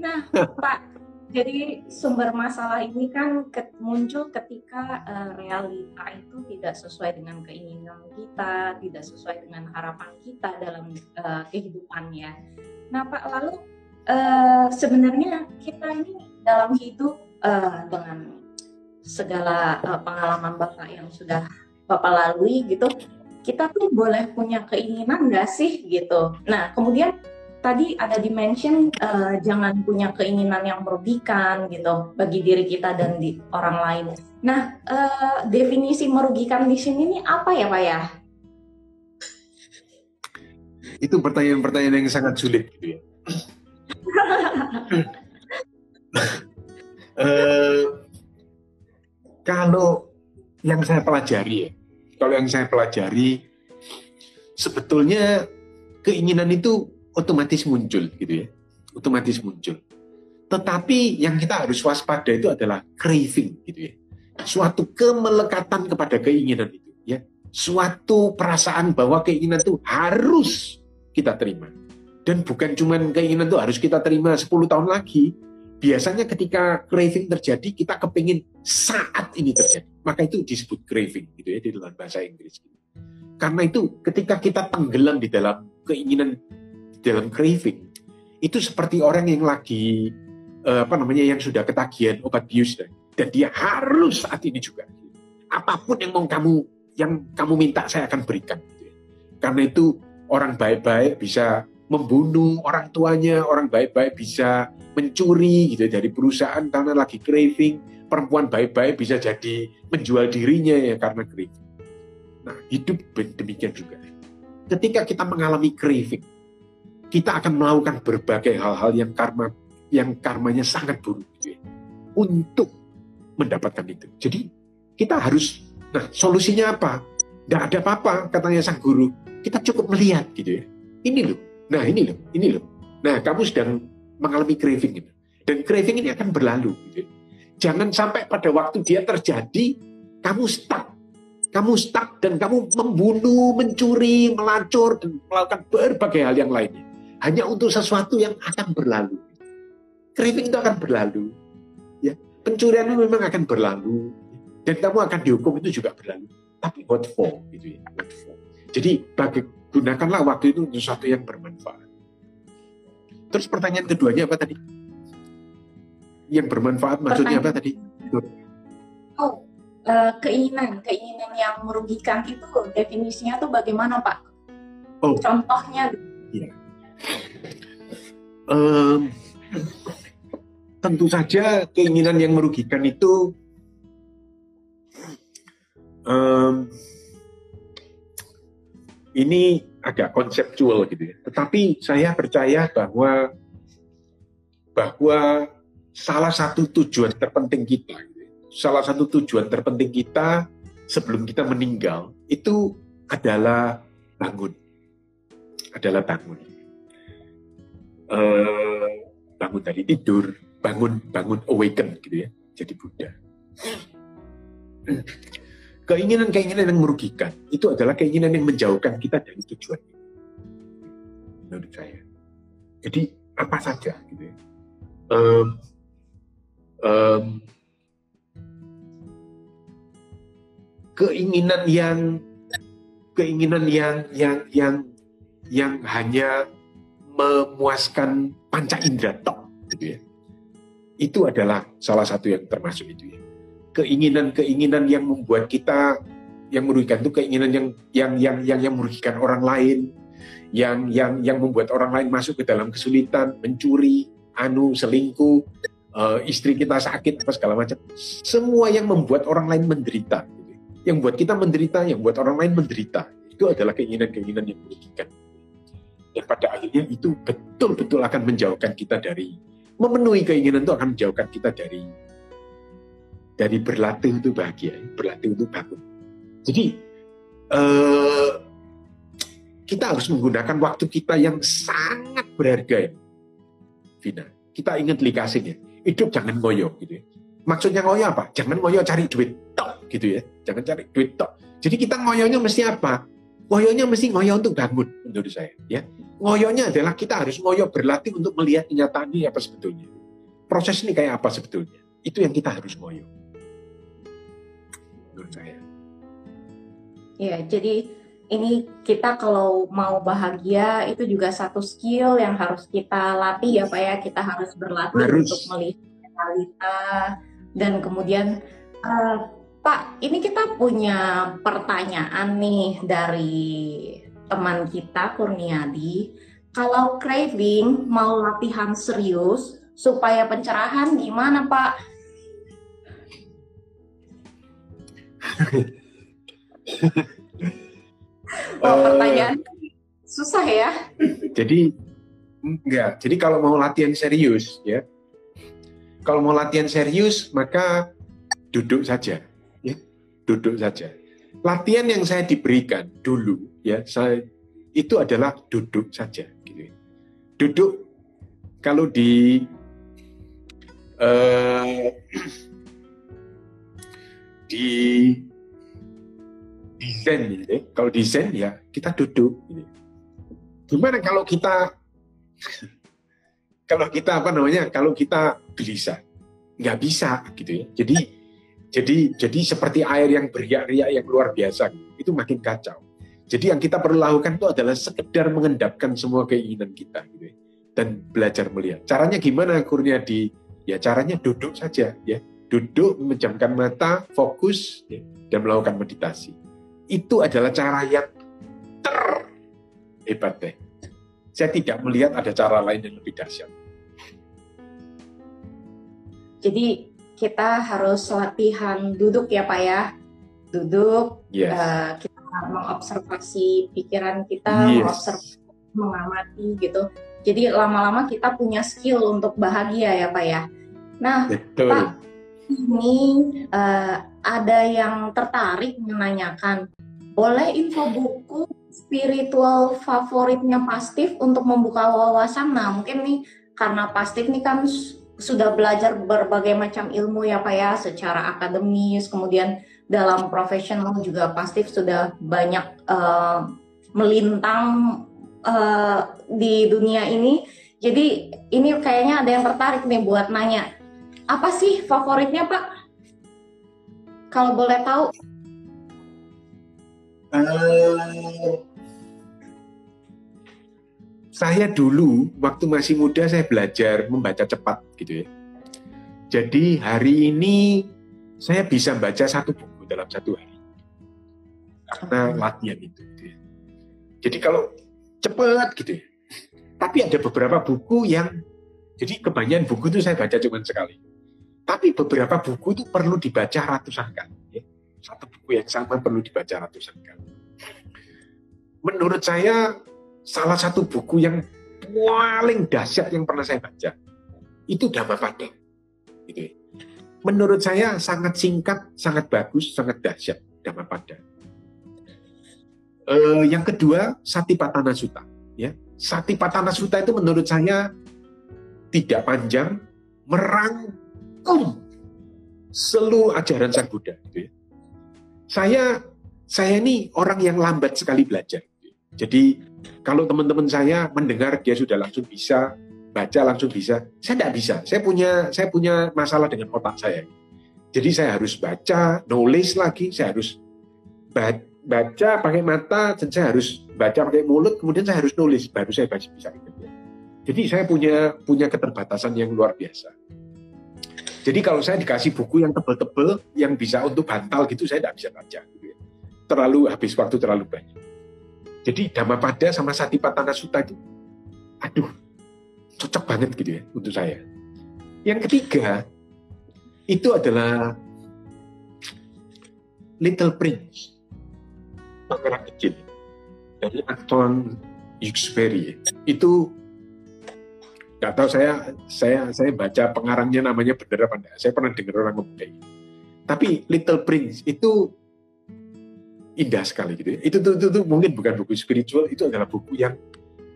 Nah, Pak, jadi sumber masalah ini kan muncul ketika uh, realita itu tidak sesuai dengan keinginan kita, tidak sesuai dengan harapan kita dalam uh, kehidupannya. Nah Pak, lalu uh, sebenarnya kita ini dalam hidup uh, dengan segala uh, pengalaman Bapak yang sudah Bapak lalui gitu, kita tuh boleh punya keinginan nggak sih gitu. Nah kemudian tadi ada dimension uh, jangan punya keinginan yang merugikan gitu bagi diri kita dan di orang lain. Nah, uh, definisi merugikan di sini ini apa ya, Pak ya? Itu pertanyaan-pertanyaan yang sangat sulit gitu ya. uh, kalau yang saya pelajari ya, kalau yang saya pelajari sebetulnya keinginan itu otomatis muncul gitu ya. Otomatis muncul. Tetapi yang kita harus waspada itu adalah craving gitu ya. Suatu kemelekatan kepada keinginan itu ya. Suatu perasaan bahwa keinginan itu harus kita terima. Dan bukan cuma keinginan itu harus kita terima 10 tahun lagi. Biasanya ketika craving terjadi kita kepingin saat ini terjadi. Maka itu disebut craving gitu ya di dalam bahasa Inggris. Karena itu ketika kita tenggelam di dalam keinginan dalam craving. Itu seperti orang yang lagi uh, apa namanya yang sudah ketagihan obat bius dan, dan dia harus saat ini juga. Apa pun yang mau kamu yang kamu minta saya akan berikan karena itu orang baik-baik bisa membunuh orang tuanya orang baik-baik bisa mencuri gitu dari perusahaan karena lagi craving. Perempuan baik-baik bisa jadi menjual dirinya ya karena craving. Nah hidup demikian juga. Ketika kita mengalami craving kita akan melakukan berbagai hal-hal yang karma yang karmanya sangat buruk gitu ya, untuk mendapatkan itu. Jadi kita harus, nah solusinya apa? Tidak ada apa-apa katanya sang guru. Kita cukup melihat gitu ya. Ini loh, nah ini loh, ini loh. Nah kamu sedang mengalami craving gitu. Dan craving ini akan berlalu gitu ya. Jangan sampai pada waktu dia terjadi, kamu stuck. Kamu stuck dan kamu membunuh, mencuri, melacur, dan melakukan berbagai hal yang lainnya hanya untuk sesuatu yang akan berlalu. Craving itu akan berlalu. Ya, pencurian itu memang akan berlalu dan kamu akan dihukum itu juga berlalu. Tapi what for gitu ya, what for. Jadi bagi, gunakanlah waktu itu untuk sesuatu yang bermanfaat. Terus pertanyaan keduanya apa tadi? Yang bermanfaat maksudnya apa tadi? Oh, uh, keinginan, keinginan yang merugikan itu definisinya tuh bagaimana Pak? Oh. Contohnya? Iya um, tentu saja keinginan yang merugikan itu um, ini agak konseptual gitu ya. Tetapi saya percaya bahwa bahwa salah satu tujuan terpenting kita, salah satu tujuan terpenting kita sebelum kita meninggal itu adalah bangun, adalah bangun uh, bangun dari tidur, bangun bangun awaken gitu ya, jadi Buddha. keinginan-keinginan yang merugikan itu adalah keinginan yang menjauhkan kita dari tujuan menurut saya. Jadi apa saja gitu ya. Um, um, keinginan yang keinginan yang yang yang yang hanya memuaskan panca indera tok gitu ya. Itu adalah salah satu yang termasuk itu ya keinginan-keinginan yang membuat kita yang merugikan itu keinginan yang yang yang yang yang merugikan orang lain, yang yang yang membuat orang lain masuk ke dalam kesulitan, mencuri, anu, selingkuh, uh, istri kita sakit apa segala macam. Semua yang membuat orang lain menderita, gitu. yang buat kita menderita, yang buat orang lain menderita, itu adalah keinginan-keinginan yang merugikan. Dan pada akhirnya itu betul-betul akan menjauhkan kita dari memenuhi keinginan itu akan menjauhkan kita dari dari berlatih itu bahagia, berlatih itu bangun. Jadi eh, kita harus menggunakan waktu kita yang sangat berharga, Vina. Kita ingat likasinya, hidup jangan ngoyo gitu ya. Maksudnya ngoyo apa? Jangan ngoyo cari duit tok gitu ya. Jangan cari duit tok. Jadi kita ngoyonya mesti apa? Ngoyonya mesti ngoyo untuk bangun menurut saya. Ya, ngoyonya adalah kita harus ngoyo berlatih untuk melihat kenyataan ini apa sebetulnya. Proses ini kayak apa sebetulnya? Itu yang kita harus ngoyo menurut saya. Ya, jadi ini kita kalau mau bahagia itu juga satu skill yang harus kita latih ya Pak ya. Kita harus berlatih harus. untuk melihat realita dan kemudian uh, Pak, ini kita punya pertanyaan nih dari teman kita Kurniadi. Kalau craving mau latihan serius supaya pencerahan gimana Pak? oh, pertanyaan susah ya. Jadi enggak. Jadi kalau mau latihan serius ya, kalau mau latihan serius maka duduk saja, duduk saja. Latihan yang saya diberikan dulu ya, saya itu adalah duduk saja, gitu. Ya. Duduk kalau di uh, di desain gitu. Kalau desain ya kita duduk. Gitu. Gimana kalau kita kalau kita apa namanya? Kalau kita gelisah, nggak bisa gitu ya. Jadi jadi jadi seperti air yang beriak-riak yang luar biasa, itu makin kacau. Jadi yang kita perlu lakukan itu adalah sekedar mengendapkan semua keinginan kita gitu ya. dan belajar melihat. Caranya gimana kurnia di ya caranya duduk saja ya duduk, memejamkan mata, fokus, ya, dan melakukan meditasi. Itu adalah cara yang terhebat deh. Saya tidak melihat ada cara lain yang lebih dahsyat. Jadi kita harus latihan duduk ya Pak ya. Duduk, yes. uh, kita mengobservasi pikiran kita, yes. mengobservasi, mengamati gitu. Jadi lama-lama kita punya skill untuk bahagia ya Pak ya. Nah, Betul. Pak, ini uh, ada yang tertarik menanyakan, boleh info buku spiritual favoritnya Pastif untuk membuka wawasan? Nah, mungkin nih karena Pastif nih kan sudah belajar berbagai macam ilmu ya Pak ya, secara akademis, kemudian dalam profesional juga Pastif sudah banyak uh, melintang uh, di dunia ini. Jadi ini kayaknya ada yang tertarik nih buat nanya, apa sih favoritnya Pak? Kalau boleh tahu. Uh, saya dulu waktu masih muda saya belajar membaca cepat gitu ya. Jadi hari ini saya bisa baca satu buku dalam satu hari karena latihan itu. Gitu ya. Jadi kalau cepat gitu ya. Tapi ada beberapa buku yang jadi kebanyakan buku itu saya baca cuma sekali. Tapi beberapa buku itu perlu dibaca ratusan kali. Ya. Satu buku yang sama perlu dibaca ratusan kali. Menurut saya, salah satu buku yang paling dahsyat yang pernah saya baca, itu Dhammapada. Gitu ya. Menurut saya sangat singkat, sangat bagus, sangat dahsyat Dhammapada. Uh, yang kedua, Satipatthana Sutta. Ya. Satipatthana Sutta itu menurut saya tidak panjang, merang um, seluruh ajaran Sang Buddha. Gitu ya. saya saya ini orang yang lambat sekali belajar. Jadi kalau teman-teman saya mendengar dia sudah langsung bisa baca langsung bisa, saya tidak bisa. Saya punya saya punya masalah dengan otak saya. Jadi saya harus baca, nulis lagi, saya harus baca pakai mata, dan saya harus baca pakai mulut, kemudian saya harus nulis, baru saya baca bisa. Jadi saya punya punya keterbatasan yang luar biasa. Jadi kalau saya dikasih buku yang tebel-tebel, yang bisa untuk bantal gitu, saya tidak bisa baca. Gitu ya terlalu habis waktu terlalu banyak. Jadi Dhammapada sama Satipatthana Sutta itu, aduh, cocok banget gitu ya untuk saya. Yang ketiga, itu adalah Little Prince, pangeran kecil dari Anton Yuxbury. Itu nggak tahu saya saya saya baca pengarangnya namanya benar apa enggak. Saya pernah dengar orang ngomong gitu. Tapi Little Prince itu indah sekali gitu. Ya. Itu tuh, itu, itu mungkin bukan buku spiritual, itu adalah buku yang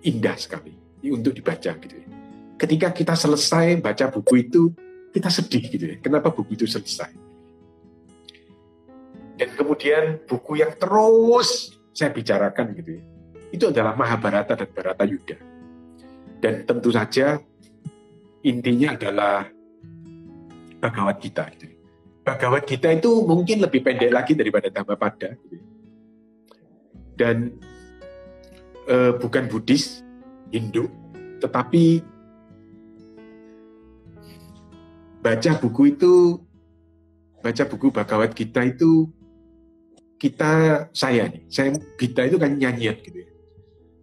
indah sekali untuk dibaca gitu ya. Ketika kita selesai baca buku itu, kita sedih gitu ya. Kenapa buku itu selesai? Dan kemudian buku yang terus saya bicarakan gitu. Itu adalah Mahabharata dan Barata Yuda. Dan tentu saja intinya adalah Bhagavad Gita gitu. Bhagavad Gita itu mungkin lebih pendek lagi daripada Dhammapada. Dan uh, bukan Buddhis, Hindu, tetapi baca buku itu, baca buku Bhagavad Gita itu kita saya nih, saya Gita itu kan nyanyian gitu ya.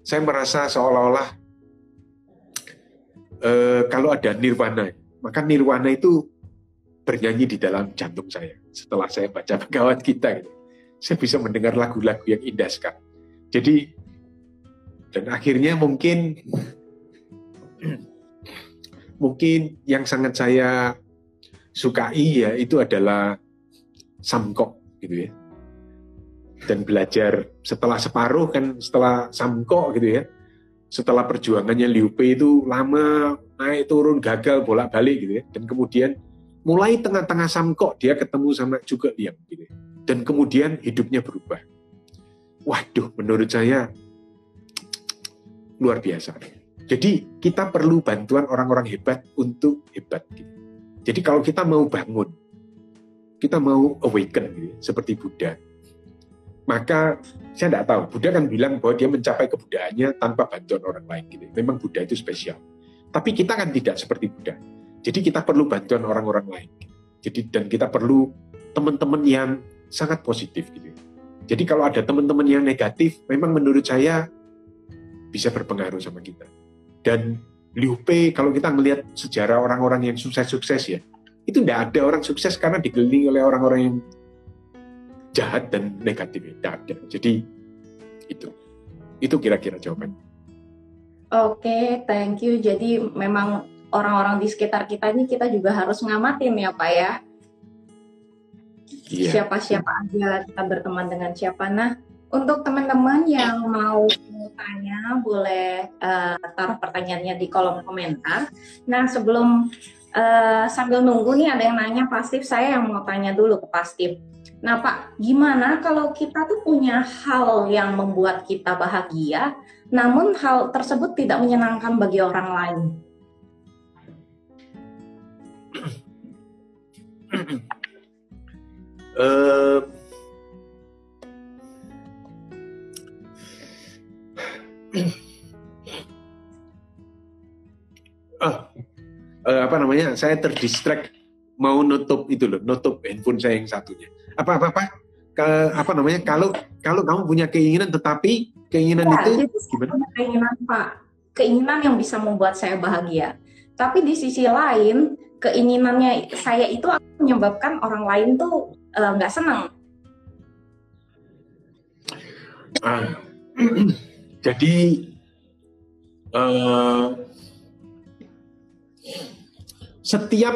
Saya merasa seolah-olah uh, kalau ada nirwana, maka nirwana itu bernyanyi di dalam jantung saya setelah saya baca Bhagavad Gita gitu. Saya bisa mendengar lagu-lagu yang indah sekali. Jadi dan akhirnya mungkin mungkin yang sangat saya sukai ya itu adalah samkok gitu ya. Dan belajar setelah separuh kan setelah samkok gitu ya. Setelah perjuangannya Liu Pei itu lama naik turun gagal bolak-balik gitu ya. Dan kemudian mulai tengah-tengah samkok dia ketemu sama juga Liam gitu. Dan kemudian hidupnya berubah. Waduh, menurut saya luar biasa. Jadi kita perlu bantuan orang-orang hebat untuk hebat. Gitu. Jadi kalau kita mau bangun, kita mau awaken gitu, seperti Buddha, maka saya tidak tahu. Buddha kan bilang bahwa dia mencapai kebudayaannya tanpa bantuan orang lain. Gitu. Memang Buddha itu spesial. Tapi kita kan tidak seperti Buddha jadi kita perlu bantuan orang-orang lain. Jadi dan kita perlu teman-teman yang sangat positif gitu. Jadi kalau ada teman-teman yang negatif, memang menurut saya bisa berpengaruh sama kita. Dan Liu Pei, kalau kita melihat sejarah orang-orang yang sukses-sukses ya, itu tidak ada orang sukses karena dikelilingi oleh orang-orang yang jahat dan negatif. Tidak ada. Jadi itu, itu kira-kira jawabannya. Oke, okay, thank you. Jadi memang orang-orang di sekitar kita ini kita juga harus ngamatin ya Pak ya. Yeah. Siapa-siapa aja kita berteman dengan siapa. Nah, untuk teman-teman yang mau tanya boleh uh, taruh pertanyaannya di kolom komentar. Nah, sebelum uh, sambil nunggu nih ada yang nanya pasif, saya yang mau tanya dulu ke pastif. Nah, Pak, gimana kalau kita tuh punya hal yang membuat kita bahagia, namun hal tersebut tidak menyenangkan bagi orang lain? Uh, uh, apa namanya? Saya terdistract mau nutup itu loh, nutup handphone saya yang satunya. Apa apa apa? Ke, apa namanya? Kalau kalau kamu punya keinginan, tetapi keinginan ya, itu gimana? Keinginan Pak, keinginan yang bisa membuat saya bahagia. Tapi di sisi lain, keinginannya saya itu akan menyebabkan orang lain tuh eh, nggak uh, senang. Uh, jadi uh, setiap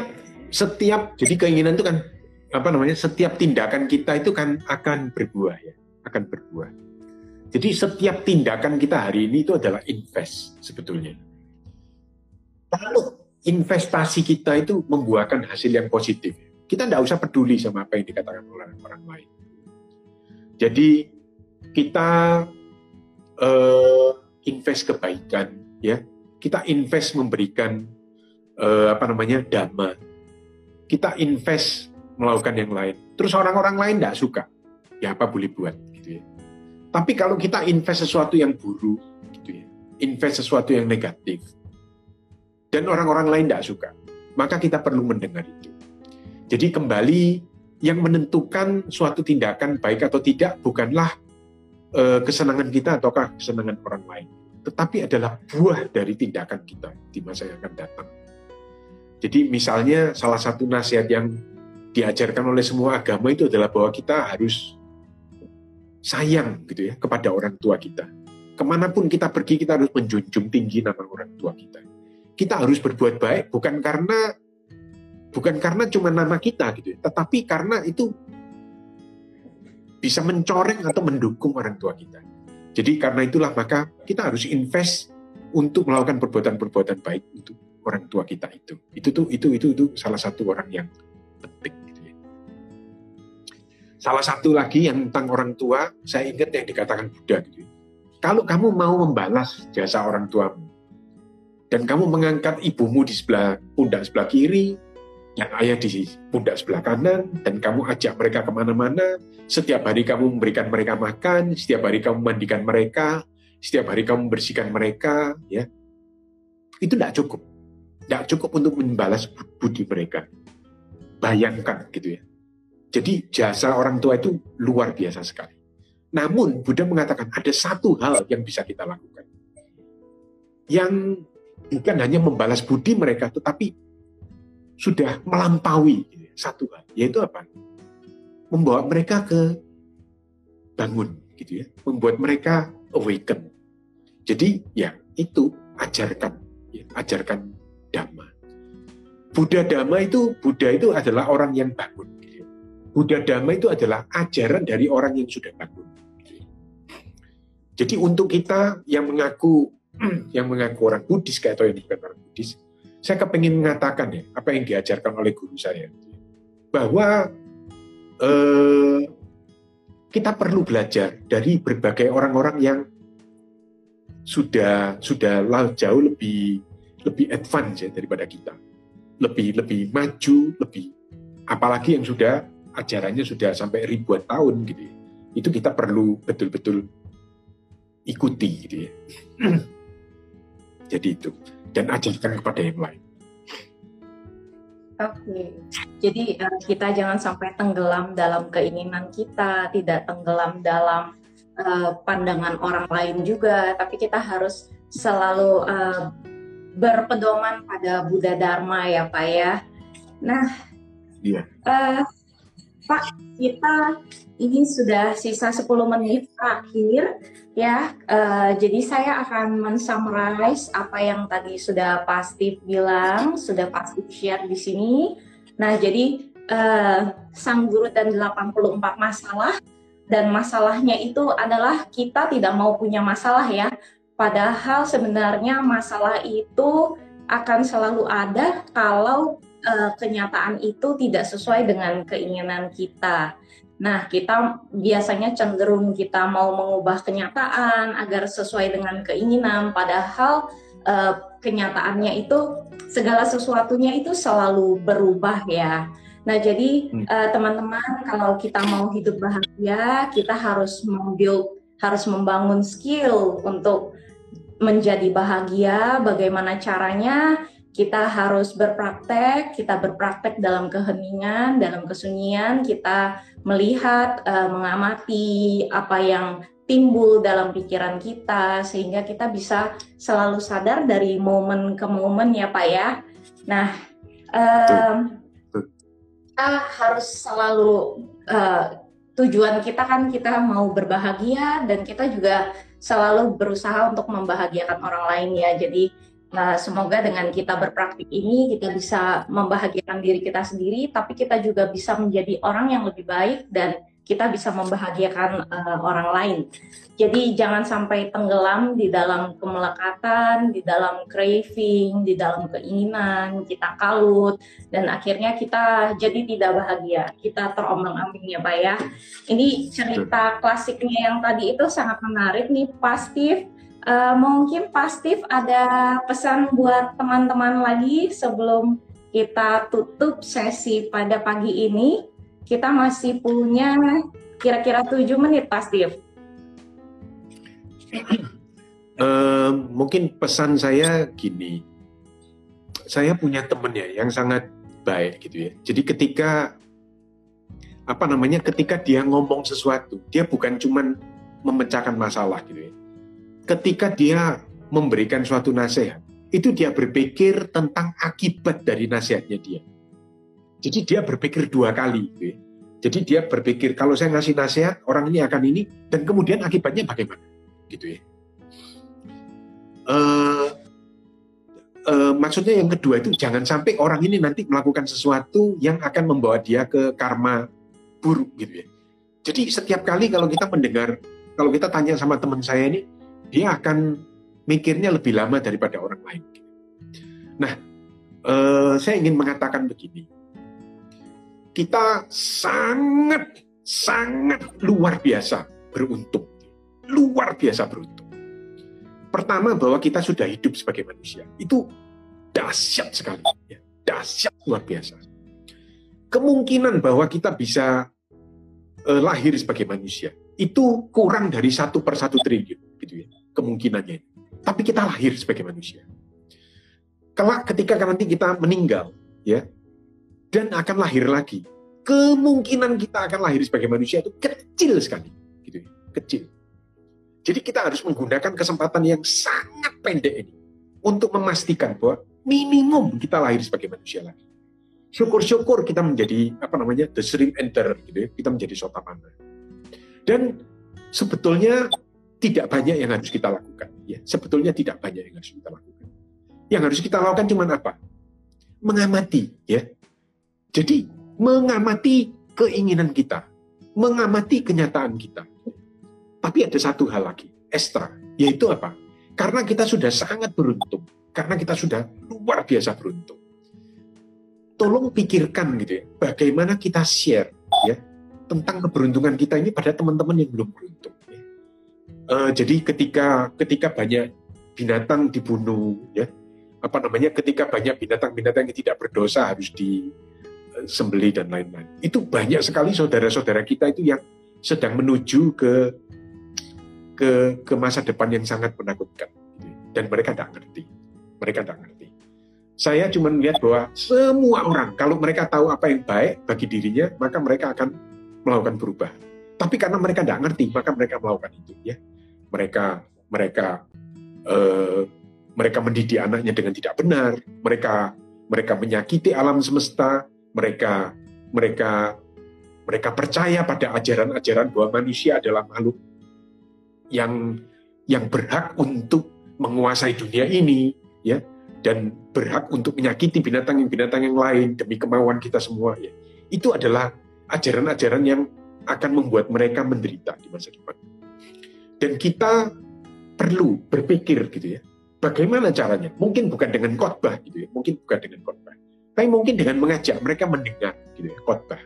setiap jadi keinginan itu kan apa namanya setiap tindakan kita itu kan akan berbuah ya akan berbuah. Jadi setiap tindakan kita hari ini itu adalah invest sebetulnya. Kalau investasi kita itu membuahkan hasil yang positif. Kita tidak usah peduli sama apa yang dikatakan oleh orang lain. Jadi kita uh, invest kebaikan, ya. Kita invest memberikan uh, apa namanya dhamma. Kita invest melakukan yang lain. Terus orang-orang lain tidak suka, ya apa boleh buat, gitu ya. Tapi kalau kita invest sesuatu yang buruk, gitu ya, invest sesuatu yang negatif, dan orang-orang lain tidak suka, maka kita perlu mendengar itu. Jadi kembali yang menentukan suatu tindakan baik atau tidak bukanlah uh, kesenangan kita ataukah kesenangan orang lain, tetapi adalah buah dari tindakan kita di masa yang akan datang. Jadi misalnya salah satu nasihat yang diajarkan oleh semua agama itu adalah bahwa kita harus sayang gitu ya kepada orang tua kita. Ke mana pun kita pergi kita harus menjunjung tinggi nama orang tua kita. Kita harus berbuat baik bukan karena bukan karena cuma nama kita gitu ya, tetapi karena itu bisa mencoreng atau mendukung orang tua kita. Jadi karena itulah maka kita harus invest untuk melakukan perbuatan-perbuatan baik untuk orang tua kita itu. Itu tuh itu itu itu salah satu orang yang penting. Gitu ya. Salah satu lagi yang tentang orang tua, saya ingat yang dikatakan Buddha gitu. Ya. Kalau kamu mau membalas jasa orang tuamu dan kamu mengangkat ibumu di sebelah pundak sebelah kiri, yang ayah di pundak sebelah kanan, dan kamu ajak mereka ke mana-mana, setiap hari kamu memberikan mereka makan, setiap hari kamu mandikan mereka, setiap hari kamu membersihkan mereka, ya itu tidak cukup. Tidak cukup untuk membalas budi mereka. Bayangkan gitu ya. Jadi jasa orang tua itu luar biasa sekali. Namun Buddha mengatakan ada satu hal yang bisa kita lakukan. Yang bukan hanya membalas budi mereka, tetapi sudah melampaui satu hal, yaitu apa? Membawa mereka ke bangun, gitu ya, membuat mereka awaken. Jadi ya itu ajarkan, ya, ajarkan dhamma. Buddha dhamma itu Buddha itu adalah orang yang bangun. Gitu ya. Buddha dhamma itu adalah ajaran dari orang yang sudah bangun. Gitu ya. Jadi untuk kita yang mengaku yang mengaku orang Buddhis kayak atau yang bukan orang Buddhis, saya kepingin mengatakan ya apa yang diajarkan oleh guru saya bahwa eh, kita perlu belajar dari berbagai orang-orang yang sudah sudah jauh lebih lebih advance ya daripada kita lebih lebih maju lebih apalagi yang sudah ajarannya sudah sampai ribuan tahun gitu ya. itu kita perlu betul-betul ikuti gitu ya jadi itu dan ajarkan kepada yang lain. Oke, okay. jadi uh, kita jangan sampai tenggelam dalam keinginan kita, tidak tenggelam dalam uh, pandangan orang lain juga, tapi kita harus selalu uh, berpedoman pada Buddha Dharma ya Pak ya. Nah, iya. uh, Pak, kita ini sudah sisa 10 menit terakhir Ya, uh, jadi saya akan mensummarize apa yang tadi sudah pasti bilang, sudah pasti share di sini. Nah, jadi uh, sang guru dan 84 masalah dan masalahnya itu adalah kita tidak mau punya masalah ya. Padahal sebenarnya masalah itu akan selalu ada kalau uh, kenyataan itu tidak sesuai dengan keinginan kita. Nah, kita biasanya cenderung kita mau mengubah kenyataan agar sesuai dengan keinginan, padahal uh, kenyataannya itu segala sesuatunya itu selalu berubah ya. Nah, jadi hmm. uh, teman-teman kalau kita mau hidup bahagia, kita harus membuild, harus membangun skill untuk menjadi bahagia. Bagaimana caranya? Kita harus berpraktek, kita berpraktek dalam keheningan, dalam kesunyian, kita melihat, uh, mengamati apa yang timbul dalam pikiran kita sehingga kita bisa selalu sadar dari momen ke momen ya Pak ya. Nah, um, kita harus selalu uh, tujuan kita kan kita mau berbahagia dan kita juga selalu berusaha untuk membahagiakan orang lain ya. Jadi Nah, semoga dengan kita berpraktik ini kita bisa membahagiakan diri kita sendiri, tapi kita juga bisa menjadi orang yang lebih baik dan kita bisa membahagiakan uh, orang lain. Jadi jangan sampai tenggelam di dalam kemelekatan, di dalam craving, di dalam keinginan, kita kalut dan akhirnya kita jadi tidak bahagia. Kita terombang-ambing ya Pak ya. Ini cerita klasiknya yang tadi itu sangat menarik nih Pastif. Uh, mungkin Pastif ada pesan buat teman-teman lagi sebelum kita tutup sesi pada pagi ini. Kita masih punya kira-kira 7 menit Pastif uh, mungkin pesan saya gini, saya punya temen ya yang sangat baik gitu ya. Jadi ketika apa namanya, ketika dia ngomong sesuatu, dia bukan cuman memecahkan masalah gitu ya. Ketika dia memberikan suatu nasihat, itu dia berpikir tentang akibat dari nasihatnya dia. Jadi dia berpikir dua kali gitu ya. Jadi dia berpikir kalau saya ngasih nasihat orang ini akan ini dan kemudian akibatnya bagaimana gitu ya. Uh, uh, maksudnya yang kedua itu jangan sampai orang ini nanti melakukan sesuatu yang akan membawa dia ke karma buruk gitu ya. Jadi setiap kali kalau kita mendengar, kalau kita tanya sama teman saya ini, dia akan mikirnya lebih lama daripada orang lain. Nah, uh, saya ingin mengatakan begini, kita sangat sangat luar biasa beruntung luar biasa beruntung. Pertama bahwa kita sudah hidup sebagai manusia. Itu dahsyat sekali. Ya. Dahsyat luar biasa. Kemungkinan bahwa kita bisa uh, lahir sebagai manusia itu kurang dari satu per satu triliun gitu ya kemungkinannya. Tapi kita lahir sebagai manusia. Kelak ketika nanti kita meninggal ya dan akan lahir lagi, kemungkinan kita akan lahir sebagai manusia itu kecil sekali gitu ya, kecil. Jadi kita harus menggunakan kesempatan yang sangat pendek ini untuk memastikan bahwa minimum kita lahir sebagai manusia lagi. Syukur-syukur kita menjadi apa namanya the shrimp enter gitu ya, kita menjadi sotamana. Dan sebetulnya tidak banyak yang harus kita lakukan. Ya, sebetulnya tidak banyak yang harus kita lakukan. Yang harus kita lakukan cuma apa? Mengamati, ya. Jadi mengamati keinginan kita, mengamati kenyataan kita tapi ada satu hal lagi, ekstra, yaitu apa? Karena kita sudah sangat beruntung, karena kita sudah luar biasa beruntung. Tolong pikirkan gitu ya, bagaimana kita share ya tentang keberuntungan kita ini pada teman-teman yang belum beruntung. Uh, jadi ketika ketika banyak binatang dibunuh, ya apa namanya, ketika banyak binatang-binatang yang tidak berdosa harus disembeli dan lain-lain. Itu banyak sekali saudara-saudara kita itu yang sedang menuju ke ke ke masa depan yang sangat menakutkan. Dan mereka tidak ngerti. Mereka tidak ngerti. Saya cuma melihat bahwa semua orang kalau mereka tahu apa yang baik bagi dirinya maka mereka akan melakukan perubahan. Tapi karena mereka tidak ngerti maka mereka melakukan itu ya mereka mereka eh, mereka mendidik anaknya dengan tidak benar mereka mereka menyakiti alam semesta mereka mereka mereka percaya pada ajaran-ajaran bahwa manusia adalah makhluk yang yang berhak untuk menguasai dunia ini ya dan berhak untuk menyakiti binatang yang binatang yang lain demi kemauan kita semua ya. Itu adalah ajaran-ajaran yang akan membuat mereka menderita di masa depan dan kita perlu berpikir gitu ya bagaimana caranya mungkin bukan dengan khotbah gitu ya mungkin bukan dengan khotbah tapi mungkin dengan mengajak mereka mendengar gitu ya khotbah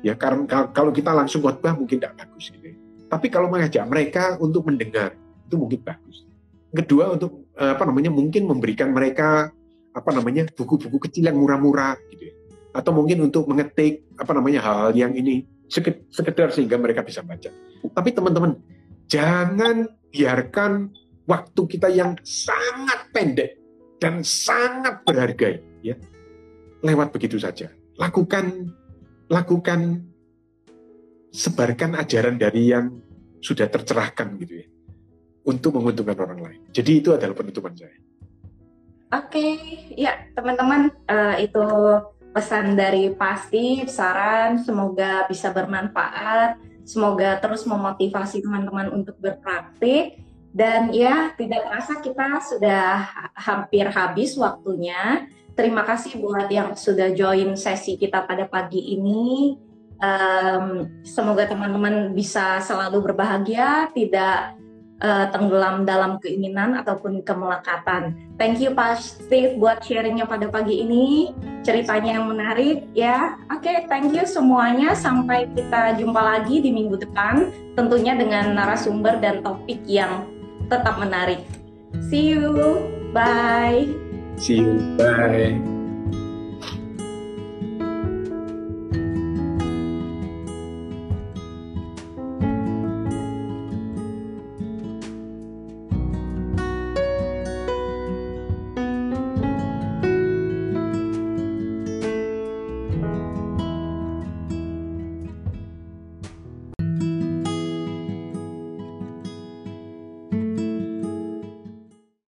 ya karena kalau kita langsung khotbah mungkin tidak bagus gitu ya tapi kalau mengajak mereka untuk mendengar, itu mungkin bagus. Kedua untuk eh, apa namanya mungkin memberikan mereka apa namanya buku-buku kecil yang murah-murah gitu ya. Atau mungkin untuk mengetik apa namanya hal-hal yang ini sekedar sehingga mereka bisa baca. Tapi teman-teman, jangan biarkan waktu kita yang sangat pendek dan sangat berharga ya lewat begitu saja. Lakukan lakukan sebarkan ajaran dari yang sudah tercerahkan gitu ya untuk menguntungkan orang lain. Jadi itu adalah penutupan saya. Oke, ya teman-teman uh, itu pesan dari pasti saran semoga bisa bermanfaat, semoga terus memotivasi teman-teman untuk berpraktik dan ya tidak terasa kita sudah hampir habis waktunya. Terima kasih buat yang sudah join sesi kita pada pagi ini Um, semoga teman-teman bisa selalu berbahagia, tidak uh, tenggelam dalam keinginan ataupun kemelekatan. Thank you Pak Steve buat sharingnya pada pagi ini, ceritanya yang menarik ya. Oke, okay, thank you semuanya. Sampai kita jumpa lagi di minggu depan, tentunya dengan narasumber dan topik yang tetap menarik. See you, bye. See you, bye.